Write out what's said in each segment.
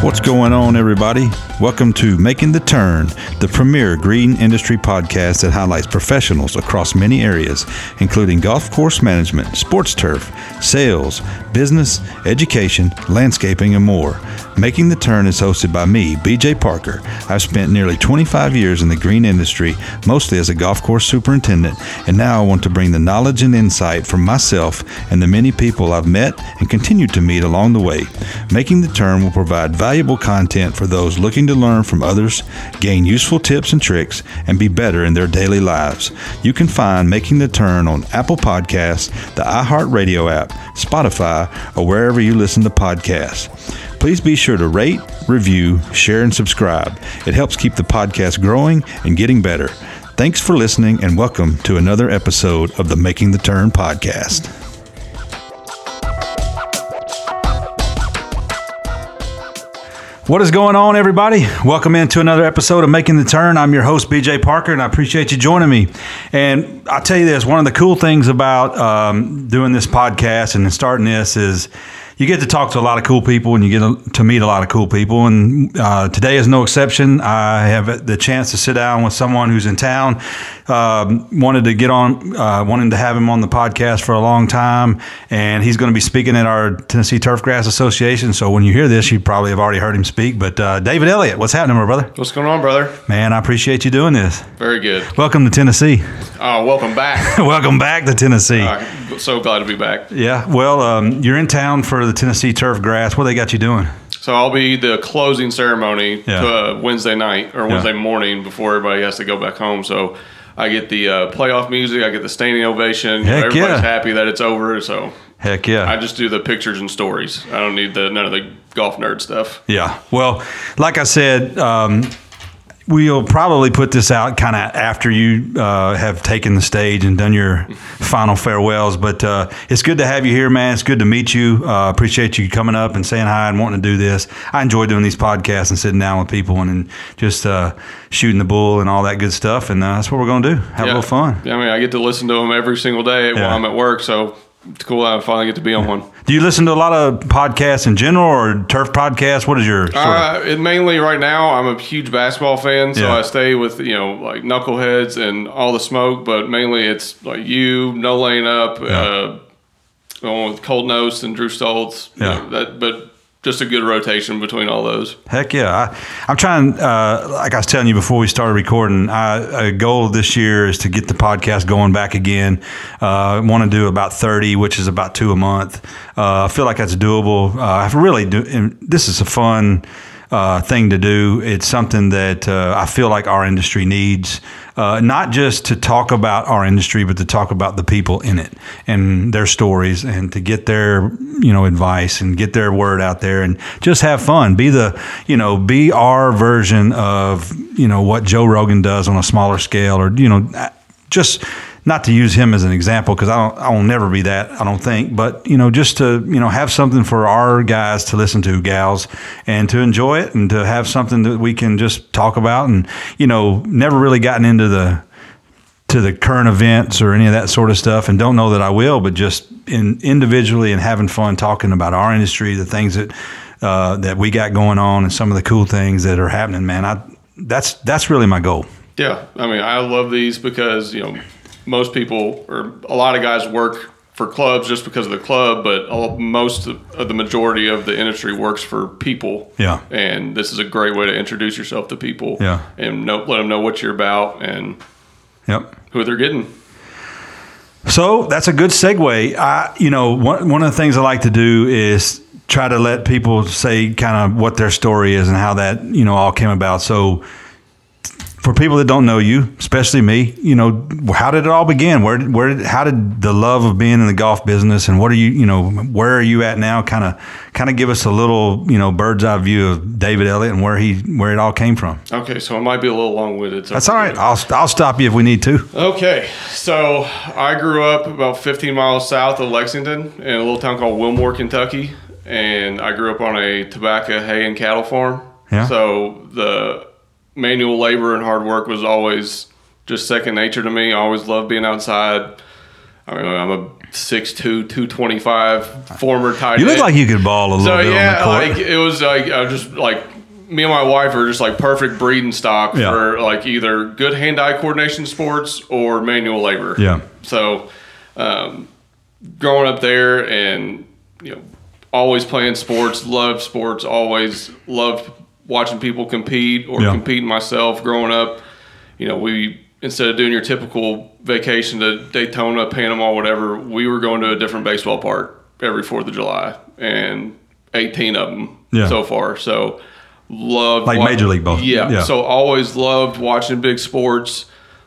What's going on, everybody? Welcome to Making the Turn, the premier green industry podcast that highlights professionals across many areas, including golf course management, sports turf, sales, business, education, landscaping, and more. Making the Turn is hosted by me, BJ Parker. I've spent nearly 25 years in the green industry, mostly as a golf course superintendent, and now I want to bring the knowledge and insight from myself and the many people I've met and continue to meet along the way. Making the Turn will provide valuable content for those looking to learn from others, gain useful tips and tricks, and be better in their daily lives. You can find Making the Turn on Apple Podcasts, the iHeartRadio app, Spotify, or wherever you listen to podcasts. Please be sure to rate, review, share, and subscribe. It helps keep the podcast growing and getting better. Thanks for listening and welcome to another episode of the Making the Turn podcast. What is going on, everybody? Welcome into another episode of Making the Turn. I'm your host, BJ Parker, and I appreciate you joining me. And I'll tell you this one of the cool things about um, doing this podcast and starting this is you get to talk to a lot of cool people and you get to meet a lot of cool people. And uh, today is no exception. I have the chance to sit down with someone who's in town. Um, wanted to get on, uh, wanted to have him on the podcast for a long time, and he's going to be speaking at our Tennessee Turfgrass Association. So when you hear this, you probably have already heard him speak. But uh, David Elliott, what's happening, my brother? What's going on, brother? Man, I appreciate you doing this. Very good. Welcome to Tennessee. Oh, welcome back. welcome back to Tennessee. Uh, so glad to be back. Yeah. Well, um, you're in town for the Tennessee Turf Grass. What they got you doing? So I'll be the closing ceremony Yeah. uh, Wednesday night or Wednesday morning before everybody has to go back home. So I get the uh, playoff music, I get the standing ovation. Heck Everybody's yeah. happy that it's over. So Heck yeah. I just do the pictures and stories. I don't need the none of the golf nerd stuff. Yeah. Well, like I said, um, we'll probably put this out kind of after you uh, have taken the stage and done your final farewells. But uh, it's good to have you here, man. It's good to meet you. Uh, appreciate you coming up and saying hi and wanting to do this. I enjoy doing these podcasts and sitting down with people and, and just uh, shooting the bull and all that good stuff. And uh, that's what we're going to do. Have a little fun. Yeah, I mean, I get to listen to them every single day Yeah. while I'm at work. So it's cool I finally get to be on one. Do you listen to a lot of podcasts in general or turf podcasts? What is your sort Uh, it mainly right now, I'm a huge basketball fan, so Yeah. I stay with you know like knuckleheads and all the smoke. But mainly, it's like you, no laying up, uh, going with Colt Knost and Drew Stoltz. you Yeah. know, that, but just a good rotation between all those. Heck yeah! I, I'm trying. Uh, like I was telling you before we started recording, I, a goal this year is to get the podcast going back again. Uh, I want to do about 30, which is about two a month. Uh, I feel like that's doable. Uh, I really do. This is a fun uh, thing to do. It's something that uh, I feel like our industry needs. Uh, not just to talk about our industry, but to talk about the people in it and their stories, and to get their you know advice and get their word out there, and just have fun. Be the you know be our version of you know what Joe Rogan does on a smaller scale, or you know just not to use him as an example because I don't I will never be that I don't think but you know just to you know have something for our guys to listen to gals and to enjoy it and to have something that we can just talk about and you know never really gotten into the to the current events or any of that sort of stuff and don't know that I will but just in individually and having fun talking about our industry the things that uh, that we got going on and some of the cool things that are happening man. I that's that's really my goal. Yeah, I mean, I love these because you know most people or a lot of guys work for clubs just because of the club, but all, most of the majority of the industry works for people. Yeah. and this is a great way to introduce yourself to people. Yeah. and know, let them know what you're about and yep who they're getting. So that's a good segue. I, you know, one, one of the things I like to do is try to let people say kind of what their story is and how that, you know, all came about. So for people that don't know you, especially me, you know, how did it all begin? Where, did- where, how did the love of being in the golf business and what are you, you know, where are you at now? Kind of, kind of give us a little, you know, bird's eye view of David Elliott and where he, where it all came from. Okay, so it might be a little long winded. So That's all right. I'll, I'll stop you if we need to. Okay, so I grew up about 15 miles south of Lexington in a little town called Wilmore, Kentucky, and I grew up on a tobacco, hay, and cattle farm. Yeah. So the manual labor and hard work was always just second nature to me. I always loved being outside. I mean, I'm a 6'2", 225, former tight You look end. like you could ball a little so bit on the yeah, like it was like I was just like me and my wife are just like perfect breeding stock Yeah. for like either good hand-eye coordination sports or manual labor. Yeah. So, um, growing up there and you know, always playing sports, loved sports, always loved watching people compete or Yeah. competing myself. Growing up, you know, we instead of doing your typical vacation to Daytona, Panama, whatever, we were going to a different baseball park every Fourth of July, and eighteen of them Yeah. so far. So. Loved Like wa- Major League ball. Yeah. Yeah. So always loved watching big sports.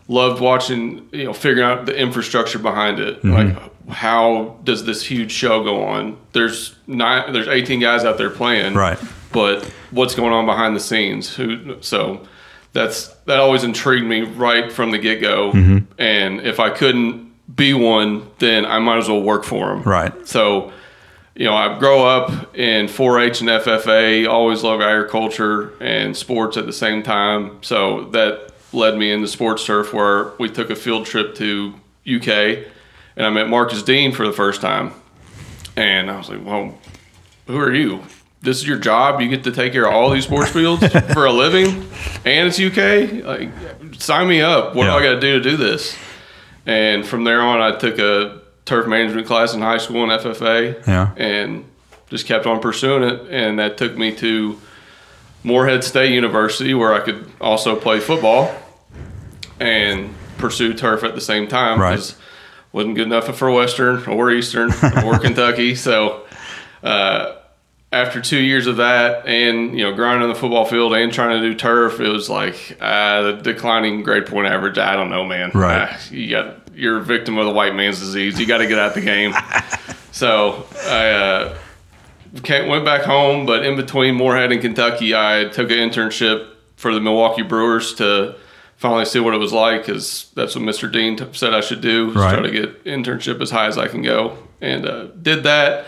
Loved watching, you know, figuring out the infrastructure behind it. Mm-hmm. Like, how does this huge show go on? There's nine, there's 18 guys out there playing, Right. But what's going on behind the scenes? Who? So that's that always intrigued me right from the get go. Mm-hmm. And if I couldn't be one, then I might as well work for them. Right. So, you know, I grow up in 4-H and FFA. Always loved agriculture and sports at the same time. So that led me into sports turf, where we took a field trip to UK, and I met Marcus Dean for the first time. And I was like, "Well, who are you? This is your job. You get to take care of all these sports fields for a living, and it's UK. Like, sign me up. What Yeah. do I got to do to do this?" And from there on, I took a turf management class in high school in FFA. Yeah. And just kept on pursuing it. And that took me to Morehead State University, where I could also play football and pursue turf at the same time. Right. Wasn't good enough for Western or Eastern or Kentucky. So uh, after two years of that and, you know, grinding on the football field and trying to do turf, it was like uh, the declining grade point average. I don't know, man. Right. Ah, you got you're a victim of the white man's disease. You got to get out of the game. so I uh, went back home, but in between Morehead and Kentucky, I took an internship for the Milwaukee Brewers to finally see what it was like because that's what Mr. Dean t- said I should do. Right. Try to get internship as high as I can go, and uh, did that.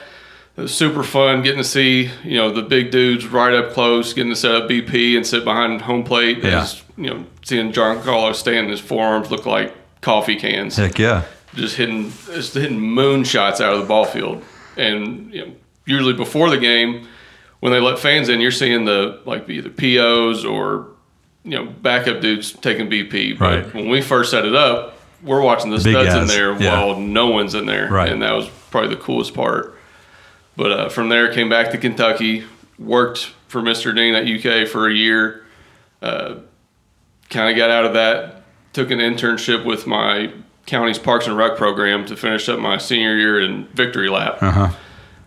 It was super fun getting to see you know the big dudes right up close, getting to set up BP and sit behind home plate. Yeah. As, you know, seeing Giancarlo Stanton, his forearms look like coffee cans Heck yeah. just hitting just hitting moon shots out of the ball field. And you know, usually before the game, when they let fans in, you're seeing the like either POs or you know backup dudes taking BP. But Right. when we first set it up, we're watching the Big studs in there yeah. while no one's in there, Right. and that was probably the coolest part. But uh, from there, came back to Kentucky, worked for Mr. Dean at UK for a year. Uh, kind of got out of that, took an internship with my county's Parks and Rec program to finish up my senior year in Victory Lap. Uh huh.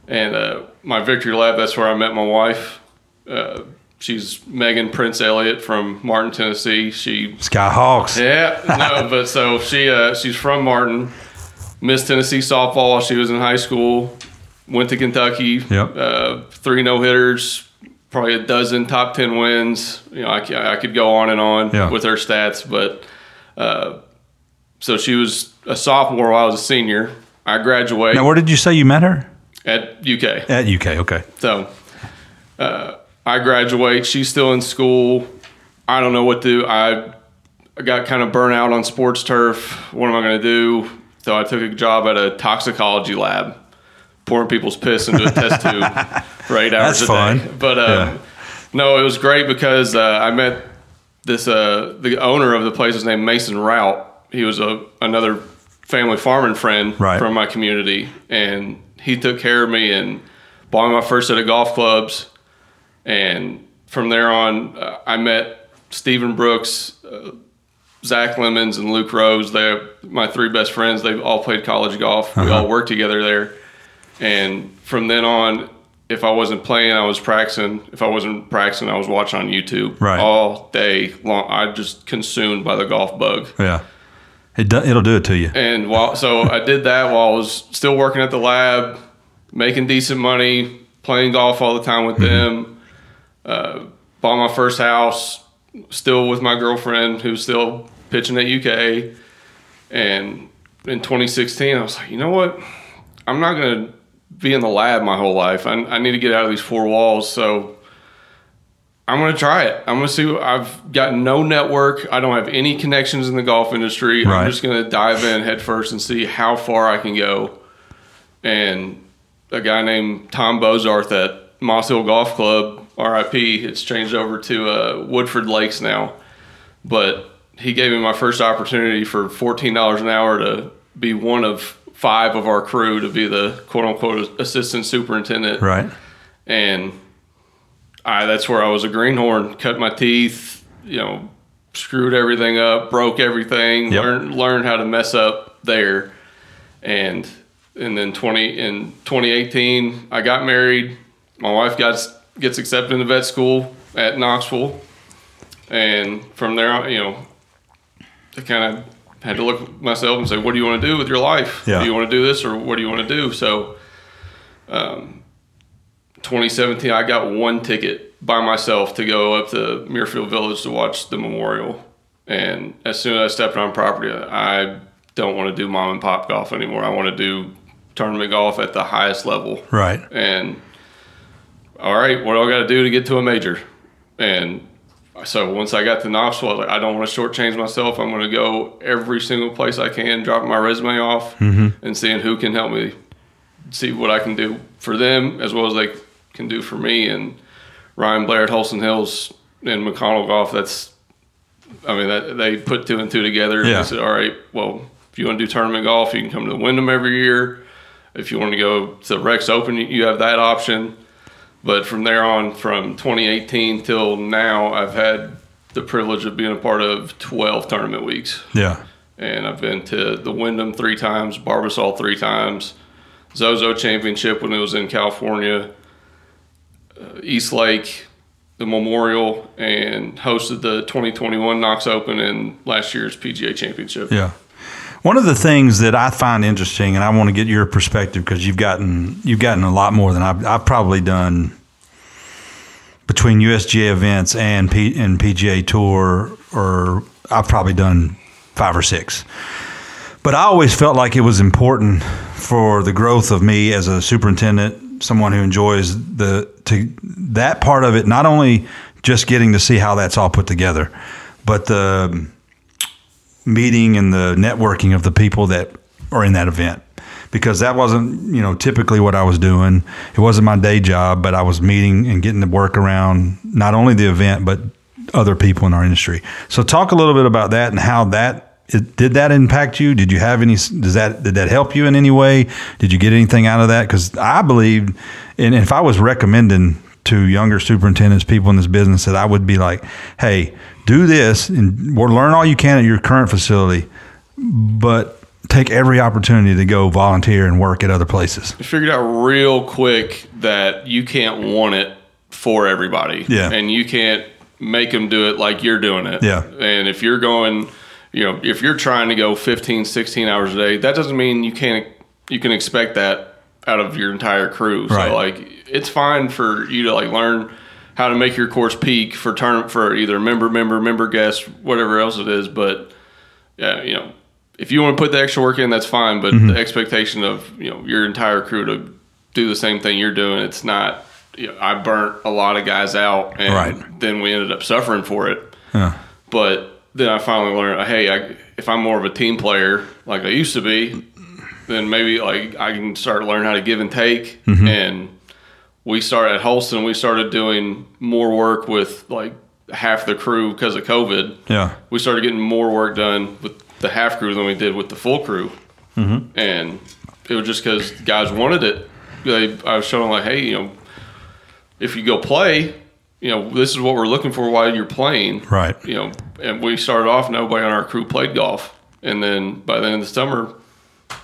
And uh, my Victory Lap, that's where I met my wife. Uh, she's Meagan Prince Elliott from Martin, Tennessee. She Skyhawks. yeah, no, but so she uh, she's from Martin, Miss Tennessee softball while she was in high school. Went to Kentucky. Yep. Uh, three no hitters, probably a dozen top ten wins. You know, I, I could go on and on Yeah. with her stats, but uh, so she was a sophomore while I was a senior. I graduate Now, where did you say you met her? at UK. At UK. Okay. So uh, I graduate. She's still in school. I don't know what to do. I, I got kind of burnt out on sports turf. What am I going to do? So I took a job at a toxicology lab, pouring people's piss into a test tube for eight hours That's a fun. day. But um, Yeah. no, it was great because uh, I met this uh, the owner of the place is named Mason Rout. He was a another family farming friend Right. from my community, and he took care of me and bought me my first set of golf clubs. And from there on, uh, I met Stephen Brooks, uh, Zach Lemons, and Luke Rose. They're my three best friends. They've all played college golf. We Uh-huh. all worked together there. And from then on, if I wasn't playing, I was practicing. If I wasn't practicing, I was watching on YouTube Right. all day long. I just consumed by the golf bug. Yeah. It do, it'll do it to you. And while so I did that while I was still working at the lab, making decent money, playing golf all the time with them. Uh, bought my first house, still with my girlfriend who's still pitching at UK. And in 2016, I was like, you know what? I'm not going to be in the lab my whole life. I, I need to get out of these four walls. So I'm going to try it. I'm going to see. I've got no network. I don't have any connections in the golf industry. Right. I'm just going to dive in head first and see how far I can go. and a guy named Tom Bozarth at Moss Hill Golf Club, RIP. It's changed over to uh, Woodford Lakes now, but he gave me my first opportunity for fourteen dollars an hour to be one of five of our crew to be the quote unquote assistant superintendent. Right. And I that's where I was a greenhorn, cut my teeth, you know, screwed everything up, broke everything, Yep. learned learned how to mess up there. And and then 20 in 2018 I got married. My wife got gets accepted into vet school at Knoxville. And from there you know, I kind of had to look at myself and say, what do you want to do with your life? Yeah. Do you want to do this or what do you want to do? So, um, 2017, I got one ticket by myself to go up to Muirfield Village to watch the memorial. And as soon as I stepped on property, I don't want to do mom and pop golf anymore. I want to do tournament golf at the highest level. Right. And all right, what do I got to do to get to a major? And so once I got to Knoxville, I like, I don't want to shortchange myself. I'm going to go every single place I can, dropping my resume off, mm-hmm. and seeing who can help me see what I can do for them as well as they can do for me. And Ryan Blair at Holston Hills and McConnell Golf, that's, I mean, that, they put two and two together. Yeah. They said, all right, well, if you want to do tournament golf, you can come to the Wyndham every year. If you want to go to the Rex Open, you have that option. But from there on, from 2018 till now, I've had the privilege of being a part of 12 tournament weeks. Yeah. And I've been to the Wyndham three times, Barbasol three times, Zozo Championship when it was in California, uh, East Lake, the Memorial, and hosted the 2021 Knox Open and last year's PGA Championship. Yeah. One of the things that I find interesting, and I want to get your perspective because you've gotten you've gotten a lot more than I've, I've probably done between USGA events and P, and PGA Tour, or I've probably done five or six. But I always felt like it was important for the growth of me as a superintendent, someone who enjoys the to that part of it. Not only just getting to see how that's all put together, but the meeting and the networking of the people that are in that event because that wasn't you know typically what I was doing. It wasn't my day job, but I was meeting and getting to work around not only the event but other people in our industry. So talk a little bit about that and how that it, did that impact you? Did you have any? Does that did that help you in any way? Did you get anything out of that? Because I believe, and if I was recommending to younger superintendents, people in this business, that I would be like, hey, do this and learn all you can at your current facility, but take every opportunity to go volunteer and work at other places. I figured out real quick that you can't want it for everybody. Yeah. And you can't make them do it like you're doing it. Yeah. And if you're going, you know, if you're trying to go 15, 16 hours a day, that doesn't mean you can't, you can expect that out of your entire crew. Right. So like, it's fine for you to like learn how to make your course peak for turn for either member, member, member guest, whatever else it is. But yeah, you know, if you want to put the extra work in, that's fine. But Mm-hmm. the expectation of you know your entire crew to do the same thing you're doing, it's not. You know, I burnt a lot of guys out, and Right. then we ended up suffering for it. Yeah. But then I finally learned, hey, I, if I'm more of a team player like I used to be, then maybe like I can start to learn how to give and take. Mm-hmm. And we started at Holston. We started doing more work with like half the crew because of COVID Yeah. we started getting more work done with the half crew than we did with the full crew. Mm-hmm. And it was just because guys wanted it. They, I was showing them like, hey, you know, if you go play, you know, this is what we're looking for while you're playing. Right. You know, and we started off, nobody on our crew played golf. And then by the end of the summer,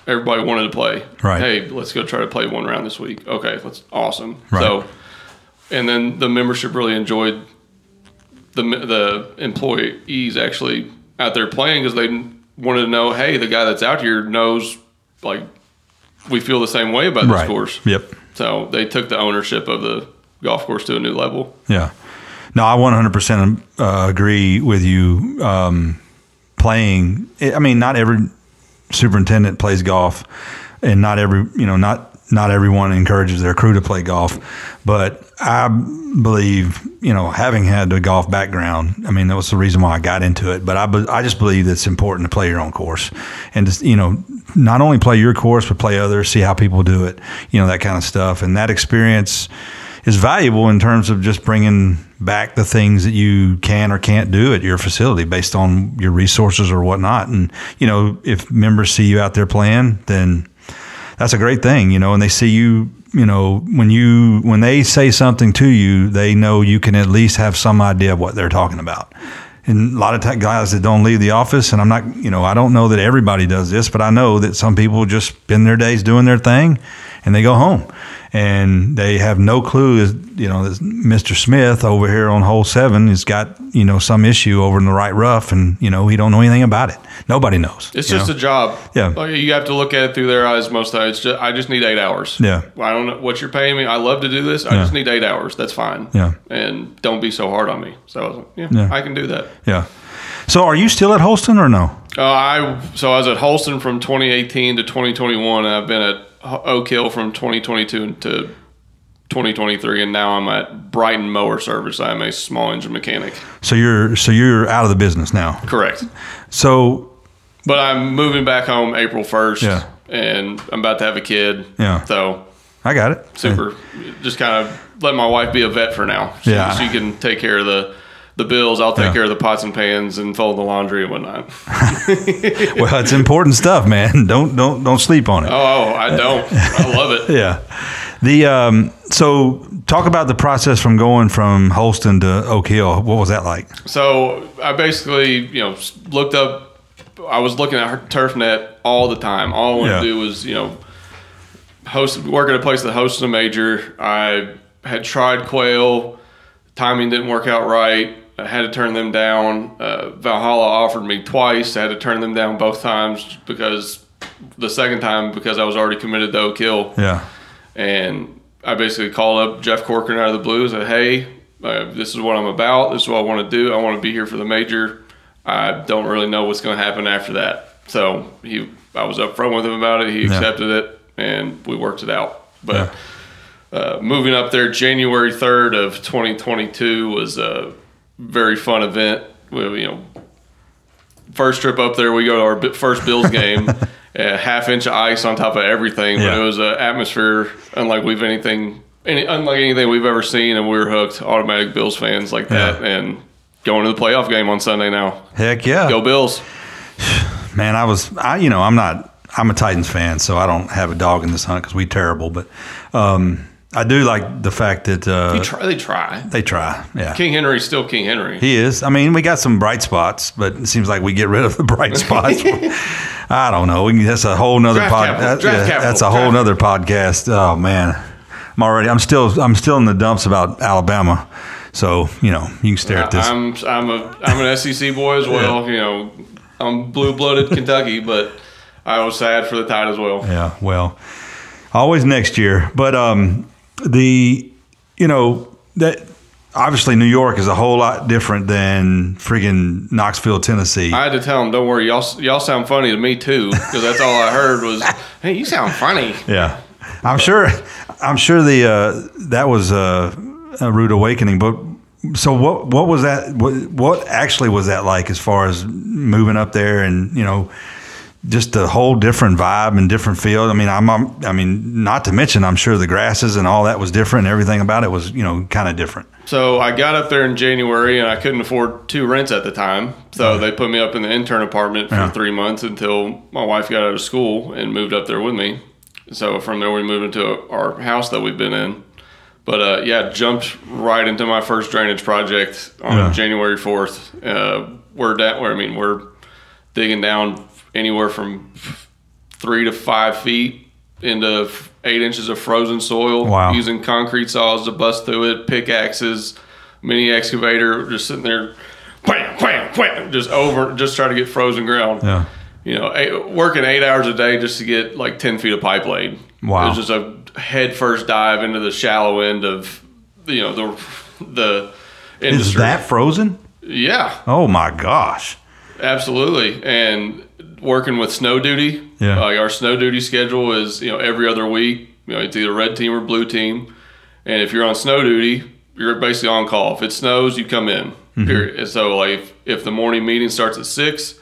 everybody wanted to play. Right. Hey, let's go try to play one round this week. Okay, that's awesome. Right. So, and then the membership really enjoyed the the employees actually out there playing because they wanted to know, hey, the guy that's out here knows like we feel the same way about this Right. course. Yep. So they took the ownership of the golf course to a new level. Yeah. No, I 100% uh, agree with you. Um, playing, I mean, not every superintendent plays golf. and not every you know not not everyone encourages their crew to play golf, but I believe you know having had the golf background, I mean that was the reason why I got into it. But I I just believe that it's important to play your own course and just you know not only play your course but play others, see how people do it, you know that kind of stuff, and that experience is valuable in terms of just bringing back the things that you can or can't do at your facility based on your resources or whatnot. And you know, if members see you out there playing, then that's a great thing, you know, and they see you, you know, when you when they say something to you, they know you can at least have some idea of what they're talking about. And a lot of t- guys that don't leave the office, and I'm not, you know, I don't know that everybody does this, but I know that some people just spend their days doing their thing, and they go home and they have no clue is you know Mr. Smith over here on hole 7 has got you know some issue over in the right rough and you know he don't know anything about it nobody knows It's just know? a job. Yeah. Like, you have to look at it through their eyes most times. Just, I just need eight hours. Yeah. I don't know what you're paying me. I love to do this. I just need eight hours. That's fine. Yeah. And don't be so hard on me. So I was like, yeah, Yeah. I can do that. yeah so are you still at Holston or no Uh, I so I was at Holston from 2018 to 2021, and I've been at Oak Hill from 2022 to 2023, and now I'm at Brighton Mower Service. I'm a small engine mechanic. so you're so you're out of the business now Correct. so But I'm moving back home April 1st, Yeah. and I'm about to have a kid. Yeah. So I got it super. Just kind of let my wife be a vet for now. She, Yeah. she can take care of the the bills. I'll take Yeah. care of the pots and pans and fold the laundry and whatnot. well it's important stuff man don't don't don't sleep on it Oh, oh I don't. I love it. Yeah. The um, so talk about the process from going from Holston to Oak Hill. What was that like? So I basically, you know, looked up. I was looking at TurfNet all the time. All I wanted Yeah. to do was, you know, host work at a place that hosts a major. I had tried Quail. Timing didn't work out right. I had to turn them down. Uh, Valhalla offered me twice. I had to turn them down both times because the second time because I was already committed to Oak Hill. Yeah. And I basically called up Jeff Corcoran out of the blue. Said, "Hey, uh, this is what I'm about. This is what I want to do. I want to be here for the major. I don't really know what's going to happen after that." So he, I was upfront with him about it. He Yeah. accepted it, and we worked it out. But uh, moving up there, January 3rd of 2022 was a very fun event. We, you know, first trip up there, we go to our first Bills game. a half inch of ice on top of everything, but Yeah. it was an atmosphere unlike we've anything, any, unlike anything we've ever seen, and we were hooked. Automatic Bills fans like that, Yeah. and going to the playoff game on Sunday now. Heck yeah. Go Bills! Man, I was I you know, I'm not I'm a Titans fan, so I don't have a dog in this hunt cuz we terrible, but um I do like the fact that uh, They try. They try. they try. Yeah. King Henry's still King Henry. He is. I mean, we got some bright spots, but it seems like we get rid of the bright spots. I don't know. We can, that's a whole nother Draft pod. capital. that- yeah, that's a whole Draft- nother podcast. Oh man, I'm already. I'm still. I'm still in the dumps about Alabama. So you know, you can stare at this. I'm I'm a I'm an SEC boy as well. You know, I'm blue blooded Kentucky, but I was sad for the Tide as well. Yeah, well, always next year. But um, the you know that obviously New York is a whole lot different than friggin' Knoxville, Tennessee. I had to tell them, don't worry, y'all y'all sound funny to me too, because that's all I heard was, hey, you sound funny. yeah, I'm sure. I'm sure the uh, that was a, a rude awakening. But so what? What was that? What, what actually was that like as far as moving up there and you know? Just a whole different vibe and different feel. I mean, I'm, I'm, I mean, not to mention, I'm sure the grasses and all that was different. Everything about it was, you know, kind of different. So I got up there in January, and I couldn't afford two rents at the time. So they put me up in the intern apartment for Yeah. three months until my wife got out of school and moved up there with me. So from there, we moved into our house that we've been in. But uh, yeah, jumped right into my first drainage project on Yeah. January fourth. Uh, we're da- where I mean, we're digging down anywhere from three to five feet into eight inches of frozen soil. Wow. Using concrete saws to bust through it, pickaxes, mini excavator, just sitting there, wham, wham, wham, just over, just try to get frozen ground. Yeah. You know, eight, working eight hours a day just to get like ten feet of pipe laid. Wow. It was just a head first dive into the shallow end of, you know, the the Is that frozen? yeah. Oh my gosh. Absolutely. And working with snow duty. Yeah. Like our snow duty schedule is you know every other week. You know it's either red team or blue team, and if you're on snow duty, you're basically on call. If it snows, you come in. Mm-hmm. Period. And so like if, if the morning meeting starts at six,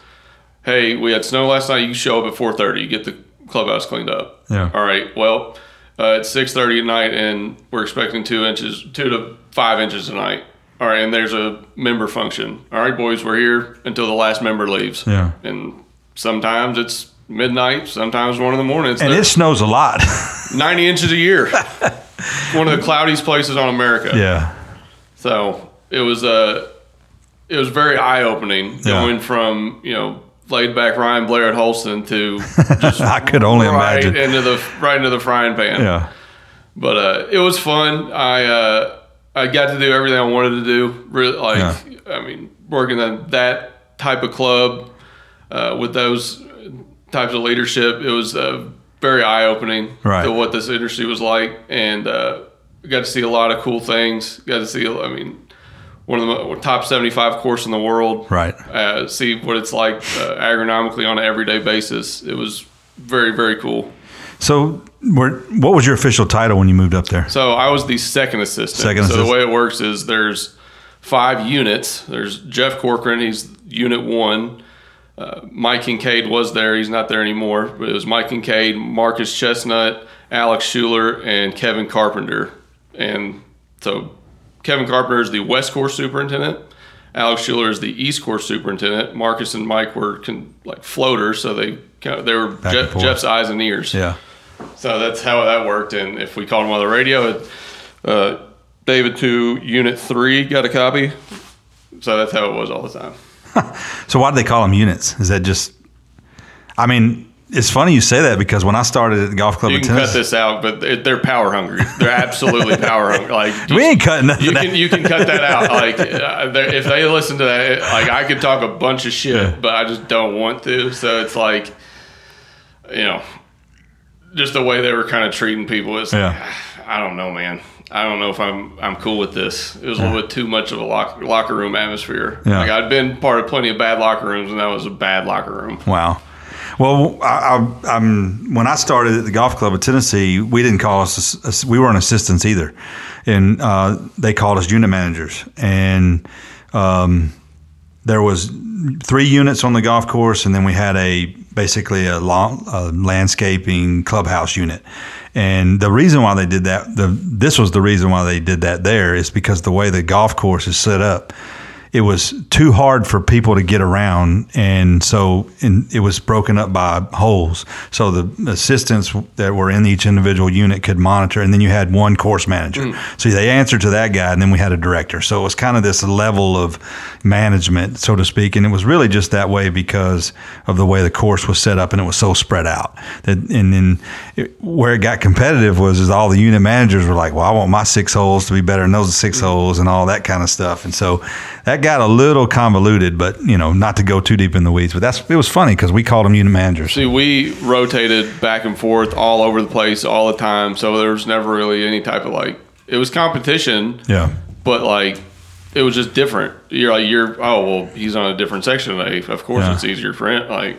hey, we had snow last night. You show up at four thirty. You get the clubhouse cleaned up. Yeah. All right. Well, uh, it's six thirty at night, and we're expecting two inches, two to five inches tonight. All right, and there's a member function. All right, boys, we're here until the last member leaves. Yeah. And sometimes it's midnight, sometimes one in the morning. It's And it snows a lot. 90 inches a year. one of the cloudiest places on America. yeah. So it was uh, it was very eye opening Yeah. going from you know laid back Ryan Blair at Holston to just I could only right imagine. into the right into the frying pan. Yeah. But uh, it was fun. I uh, I got to do everything I wanted to do. Really, like Yeah. I mean, working at that type of club uh, with those types of leadership, it was uh, very eye opening Right. to what this industry was like, and uh, got to see a lot of cool things. Got to see, I mean, one of the top seventy-five course in the world. Right. Uh, see what it's like uh, agronomically on an everyday basis. It was very very cool. So, where, what was your official title when you moved up there? So I was the second assistant. Second so assistant. the way it works is there's five units. There's Jeff Corcoran. He's unit one. Uh, Mike Kincaid was there. He's not there anymore. But it was Mike Kincaid, Marcus Chestnut, Alex Schuler, and Kevin Carpenter. And so Kevin Carpenter is the West Course superintendent. Alex Schuler is the East Course superintendent. Marcus and Mike were con- like floaters, so they kind of, they were. Jeff's eyes and ears. Yeah. So that's how that worked. And if we called him on the radio, it, uh, David to Unit 3 got a copy. So that's how it was all the time. So, why do they call them units? Is that just, I mean, it's funny you say that because when I started at the golf club You can cut this out, but they- they're power hungry. They're absolutely power hungry. Like we ain't cutting nothing. you can you can cut that out. Like uh, if they listen to that, like I could talk a bunch of shit, Yeah. but I just don't want to. So it's like, you know, just the way they were kind of treating people is. Yeah. I don't know, man. I don't know if I'm I'm cool with this. It was a little bit too much of a lock, locker room atmosphere. Yeah. Like I'd been part of plenty of bad locker rooms, and that was a bad locker room. Wow. Well, I, I, I'm when I started at the golf club at Tennessee, we didn't call us we weren't assistants either, and uh, they called us unit managers. And um, there was three units on the golf course, and then we had a basically a, long, a landscaping clubhouse unit. And the reason why they did that, the this was the reason why they did that there is because the way the golf course is set up it was too hard for people to get around, and so and it was broken up by holes. So the assistants that were in each individual unit could monitor, and then you had one course manager. Mm. So they answered to that guy, and then we had a director. So it was kind of this level of management, so to speak, and it was really just that way because of the way the course was set up, and it was so spread out. That and then it, where it got competitive was is all the unit managers were like, "Well, I want my six holes to be better than those 6 mm. holes," and all that kind of stuff, and so that got a little convoluted, but you know, not to go too deep in the weeds. But that's it was funny because we called them unit managers. See, we rotated back and forth all over the place all the time, so there was never really any type of like. It was competition, Yeah, but like it was just different. You're like you're oh well he's on a different section of today. Of course Yeah. it's easier for him. Like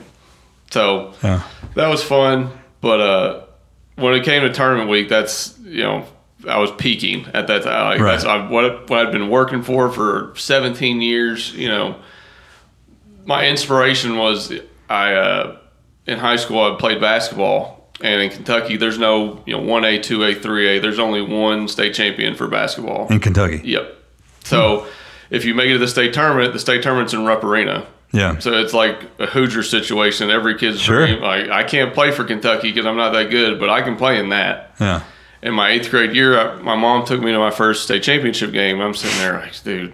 so yeah, that was fun. But uh when it came to tournament week, that's you know I was peaking at that time. Like, Right. That's I, what what I'd been working for for 17 years. You know, my inspiration was I uh, in high school I played basketball, and in Kentucky there's no you know one A, two A, three A. There's only one state champion for basketball. in Kentucky. Yep. So if you make it to the state tournament, the state tournament's in Rupp Arena. Yeah, So it's like a Hoosier situation. Every kid's Sure. dream. Like I can't play for Kentucky because I'm not that good, but I can play in that. yeah, In my eighth grade year, I, my mom took me to my first state championship game. I'm sitting there like, dude,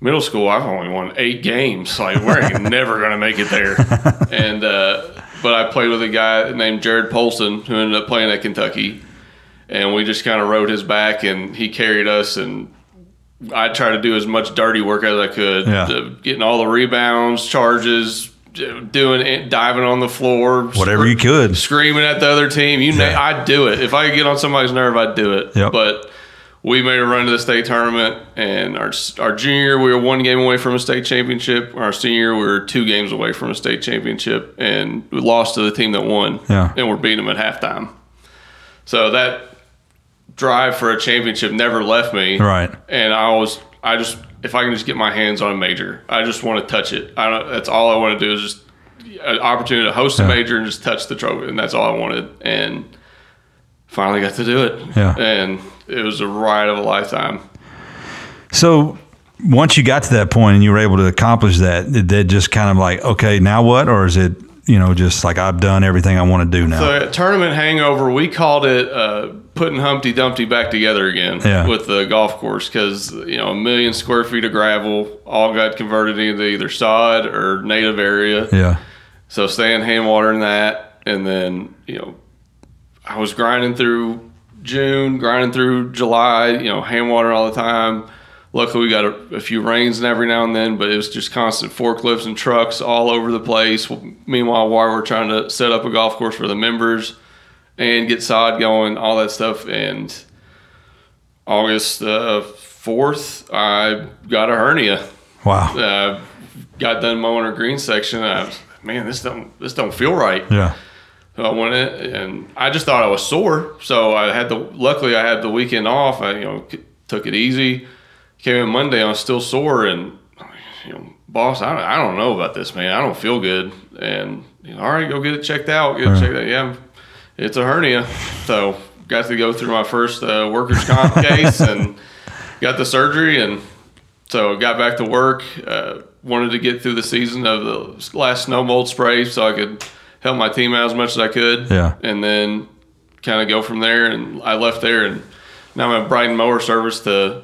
middle school, I've only won eight games. Like we're never gonna make it there. And uh, but I played with a guy named Jarrod Polson who ended up playing at Kentucky, and we just kind of rode his back, and he carried us and. I tried to do as much dirty work as I could, Yeah. to getting all the rebounds, charges, doing diving on the floor, whatever you could. screaming at the other team. You know, Yeah. I'd do it if I could get on somebody's nerve. I'd do it. Yep. But we made a run to the state tournament, and our our junior we were one game away from a state championship. Our senior we were two games away from a state championship, and we lost to the team that won. Yeah. and we're beating them at halftime. So that drive for a championship never left me. Right. And I always, I just, if I can just get my hands on a major, I just want to touch it. I don't. That's all I want to do is just an opportunity to host a major and just touch the trophy, and that's all I wanted. And finally got to do it. Yeah. And it was a ride of a lifetime. So once you got to that point and you were able to accomplish that, did that just kind of like, okay, now what? Or is it, you know, just like I've done everything I want to do now? The tournament hangover, we called it uh, putting Humpty Dumpty back together again Yeah. with the golf course because you know a million square feet of gravel all got converted into either sod or native area. yeah. So staying hand watering that, and then you know, I was grinding through June, grinding through July. You know, hand watering all the time. Luckily, we got a, a few rains and every now and then, but it was just constant forklifts and trucks all over the place. Meanwhile, while we're trying to set up a golf course for the members and get sod going, all that stuff. And August fourth, I got a hernia Wow. uh, got done mowing our green section. I was, man, this don't this don't feel right. Yeah. So I went in, and I just thought I was sore. So I had the luckily I had the weekend off. I you know c- took it easy. Came in Monday, I was still sore, and you know, boss, I don't, I don't know about this, man. I don't feel good. And you know, all right, go get it checked out. Get it checked out. Yeah, it's a hernia. So got to go through my first uh, workers' comp case and got the surgery and so got back to work. Uh, wanted to get through the season of the last snow mold spray so I could help my team out as much as I could. Yeah. And then kind of go from there. And I left there, and now I'm at Brighton Mower Service to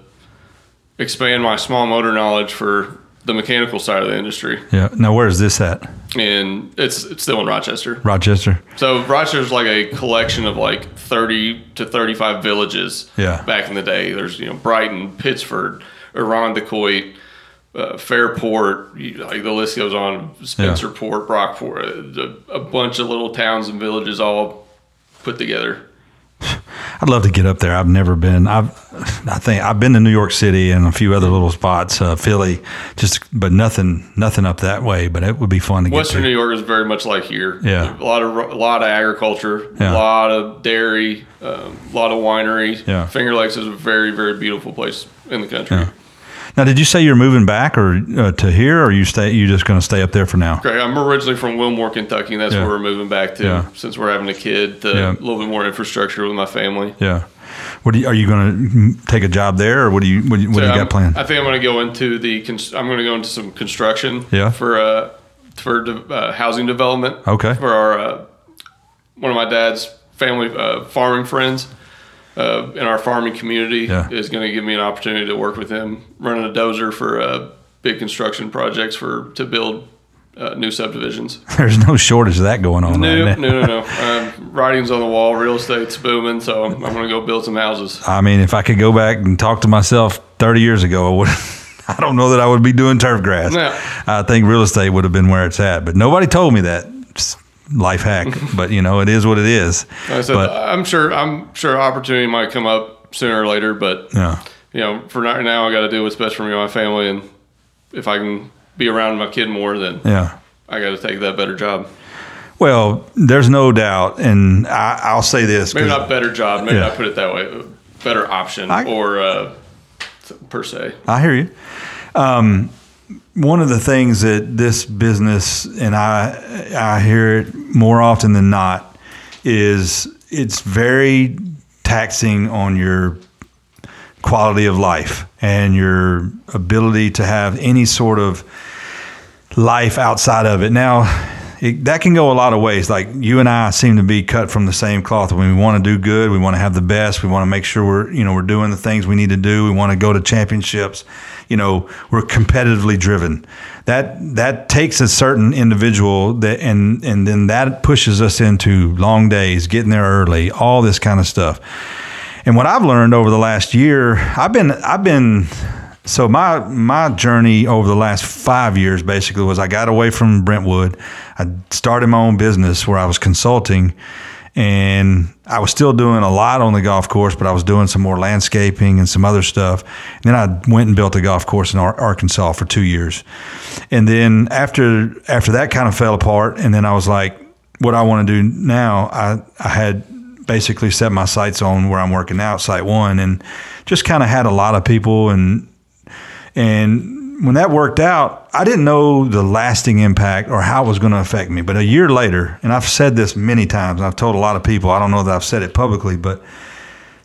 expand my small motor knowledge for the mechanical side of the industry. Yeah. Now, where is this at? And it's it's still in Rochester. Rochester. So Rochester's like a collection of like 30 to 35 villages. Yeah. Back in the day, there's you know Brighton, Pittsford, Irondequoit, uh, Fairport. Like the list goes on. Spencerport, Brockport, a, a bunch of little towns and villages all put together. I'd love to get up there. I've never been. I've, I think I've been to New York City and a few other little spots, uh, Philly, just but nothing, nothing up that way. But it would be fun to get Western. New York is very much like here. Yeah. a lot of a lot of agriculture, Yeah. a lot of dairy, um, a lot of wineries. Yeah. Finger Lakes is a very very beautiful place in the country. Yeah. Now, did you say you're moving back or uh, to here, or you stay? You just going to stay up there for now? Okay, I'm originally from Wilmore, Kentucky, and that's Yeah. where we're moving back to Yeah. since we're having a kid. To Yeah. A little bit more infrastructure with my family. Yeah. What do you, are you going to take a job there, or what do you what, do you- what do you got planned? I think I'm going to go into the. I'm going to go into some construction. Yeah. For uh, for de- uh, housing development. Okay. For our uh, one of my dad's family uh, farming friends. Uh, in our farming community Yeah. is going to give me an opportunity to work with him running a dozer for uh, big construction projects for to build uh, new subdivisions. There's no shortage of that going on. No, right no, no, no. Um, writing's on the wall. Real estate's booming, so I'm, going to go build some houses. I mean, if I could go back and talk to myself 30 years ago, I would. I don't know that I would be doing turf grass. No. I think real estate would have been where it's at, but nobody told me that. Just life hack, but you know, it is what it is. Like I said, But- I'm sure. I'm sure opportunity might come up sooner or later, but Yeah. you know, for right now, I got to do what's best for me and my family, and if I can be around my kid more, then Yeah. I got to take that better job. Well, there's no doubt, and I, I'll say this. maybe not better job. Maybe Yeah. not put it that way. Better option, I- or uh, per se. I hear you. Um, one of the things that this business, and I, I hear it more often than not, is it's very taxing on your quality of life and your ability to have any sort of life outside of it. Now, it, that can go a lot of ways. Like you and I seem to be cut from the same cloth. When we want to do good, we want to have the best. We want to make sure we're, you know, we're doing the things we need to do. We want to go to championships. You know, we're competitively driven. That that takes a certain individual that, and and then that pushes us into long days, getting there early, all this kind of stuff. And what I've learned over the last year, I've been I've been so my my journey over the last five years basically was I got away from Brentwood. I started my own business where I was consulting, and I was still doing a lot on the golf course, but I was doing some more landscaping and some other stuff. And then I went and built a golf course in Ar- Arkansas for two years, and then after after that kind of fell apart, and then I was like, what I want to do now, I I had basically set my sights on where I'm working now, SiteOne, and just kind of had a lot of people and and when that worked out, I didn't know the lasting impact or how it was going to affect me. But a year later, and I've said this many times, I've told a lot of people, I don't know that I've said it publicly, but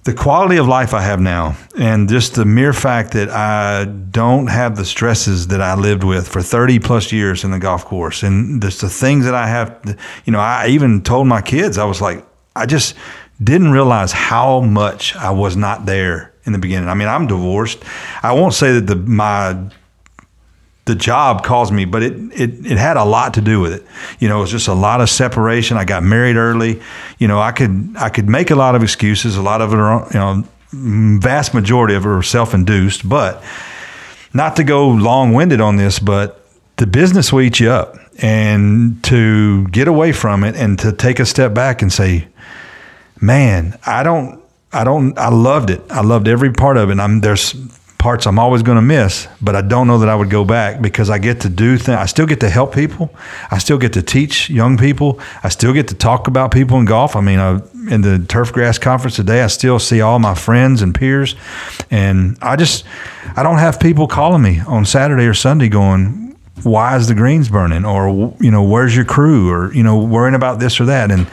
the quality of life I have now, and just the mere fact that I don't have the stresses that I lived with for 30 plus years in the golf course, and just the things that I have, you know, I even told my kids, I was like, I just didn't realize how much I was not there in the beginning. I mean, I'm divorced. I won't say that the my the job caused me, but it, it, it had a lot to do with it. You know, it was just a lot of separation. I got married early. You know, I could I could make a lot of excuses. A lot of it are, you know, vast majority of it are self-induced. But not to go long-winded on this, but the business will eat you up, and to get away from it and to take a step back and say, "Man, I don't." I don't. I loved it. I loved every part of it. I'm there's parts I'm always going to miss, but I don't know that I would go back because I get to do things. I still get to help people. I still get to teach young people. I still get to talk about people in golf. I mean, I, in the turf grass conference today, I still see all my friends and peers, and I just I don't have people calling me on Saturday or Sunday going, "Why is the greens burning?" or you know, "Where's your crew?" or you know, worrying about this or that, and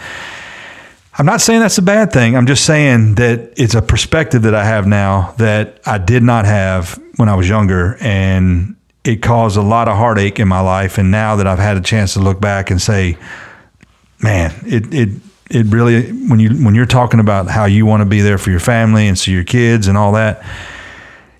I'm not saying that's a bad thing. I'm just saying that it's a perspective that I have now that I did not have when I was younger. And it caused a lot of heartache in my life. And now that I've had a chance to look back and say, man, it, it, it really, when you, when you're talking about how you want to be there for your family and see your kids and all that,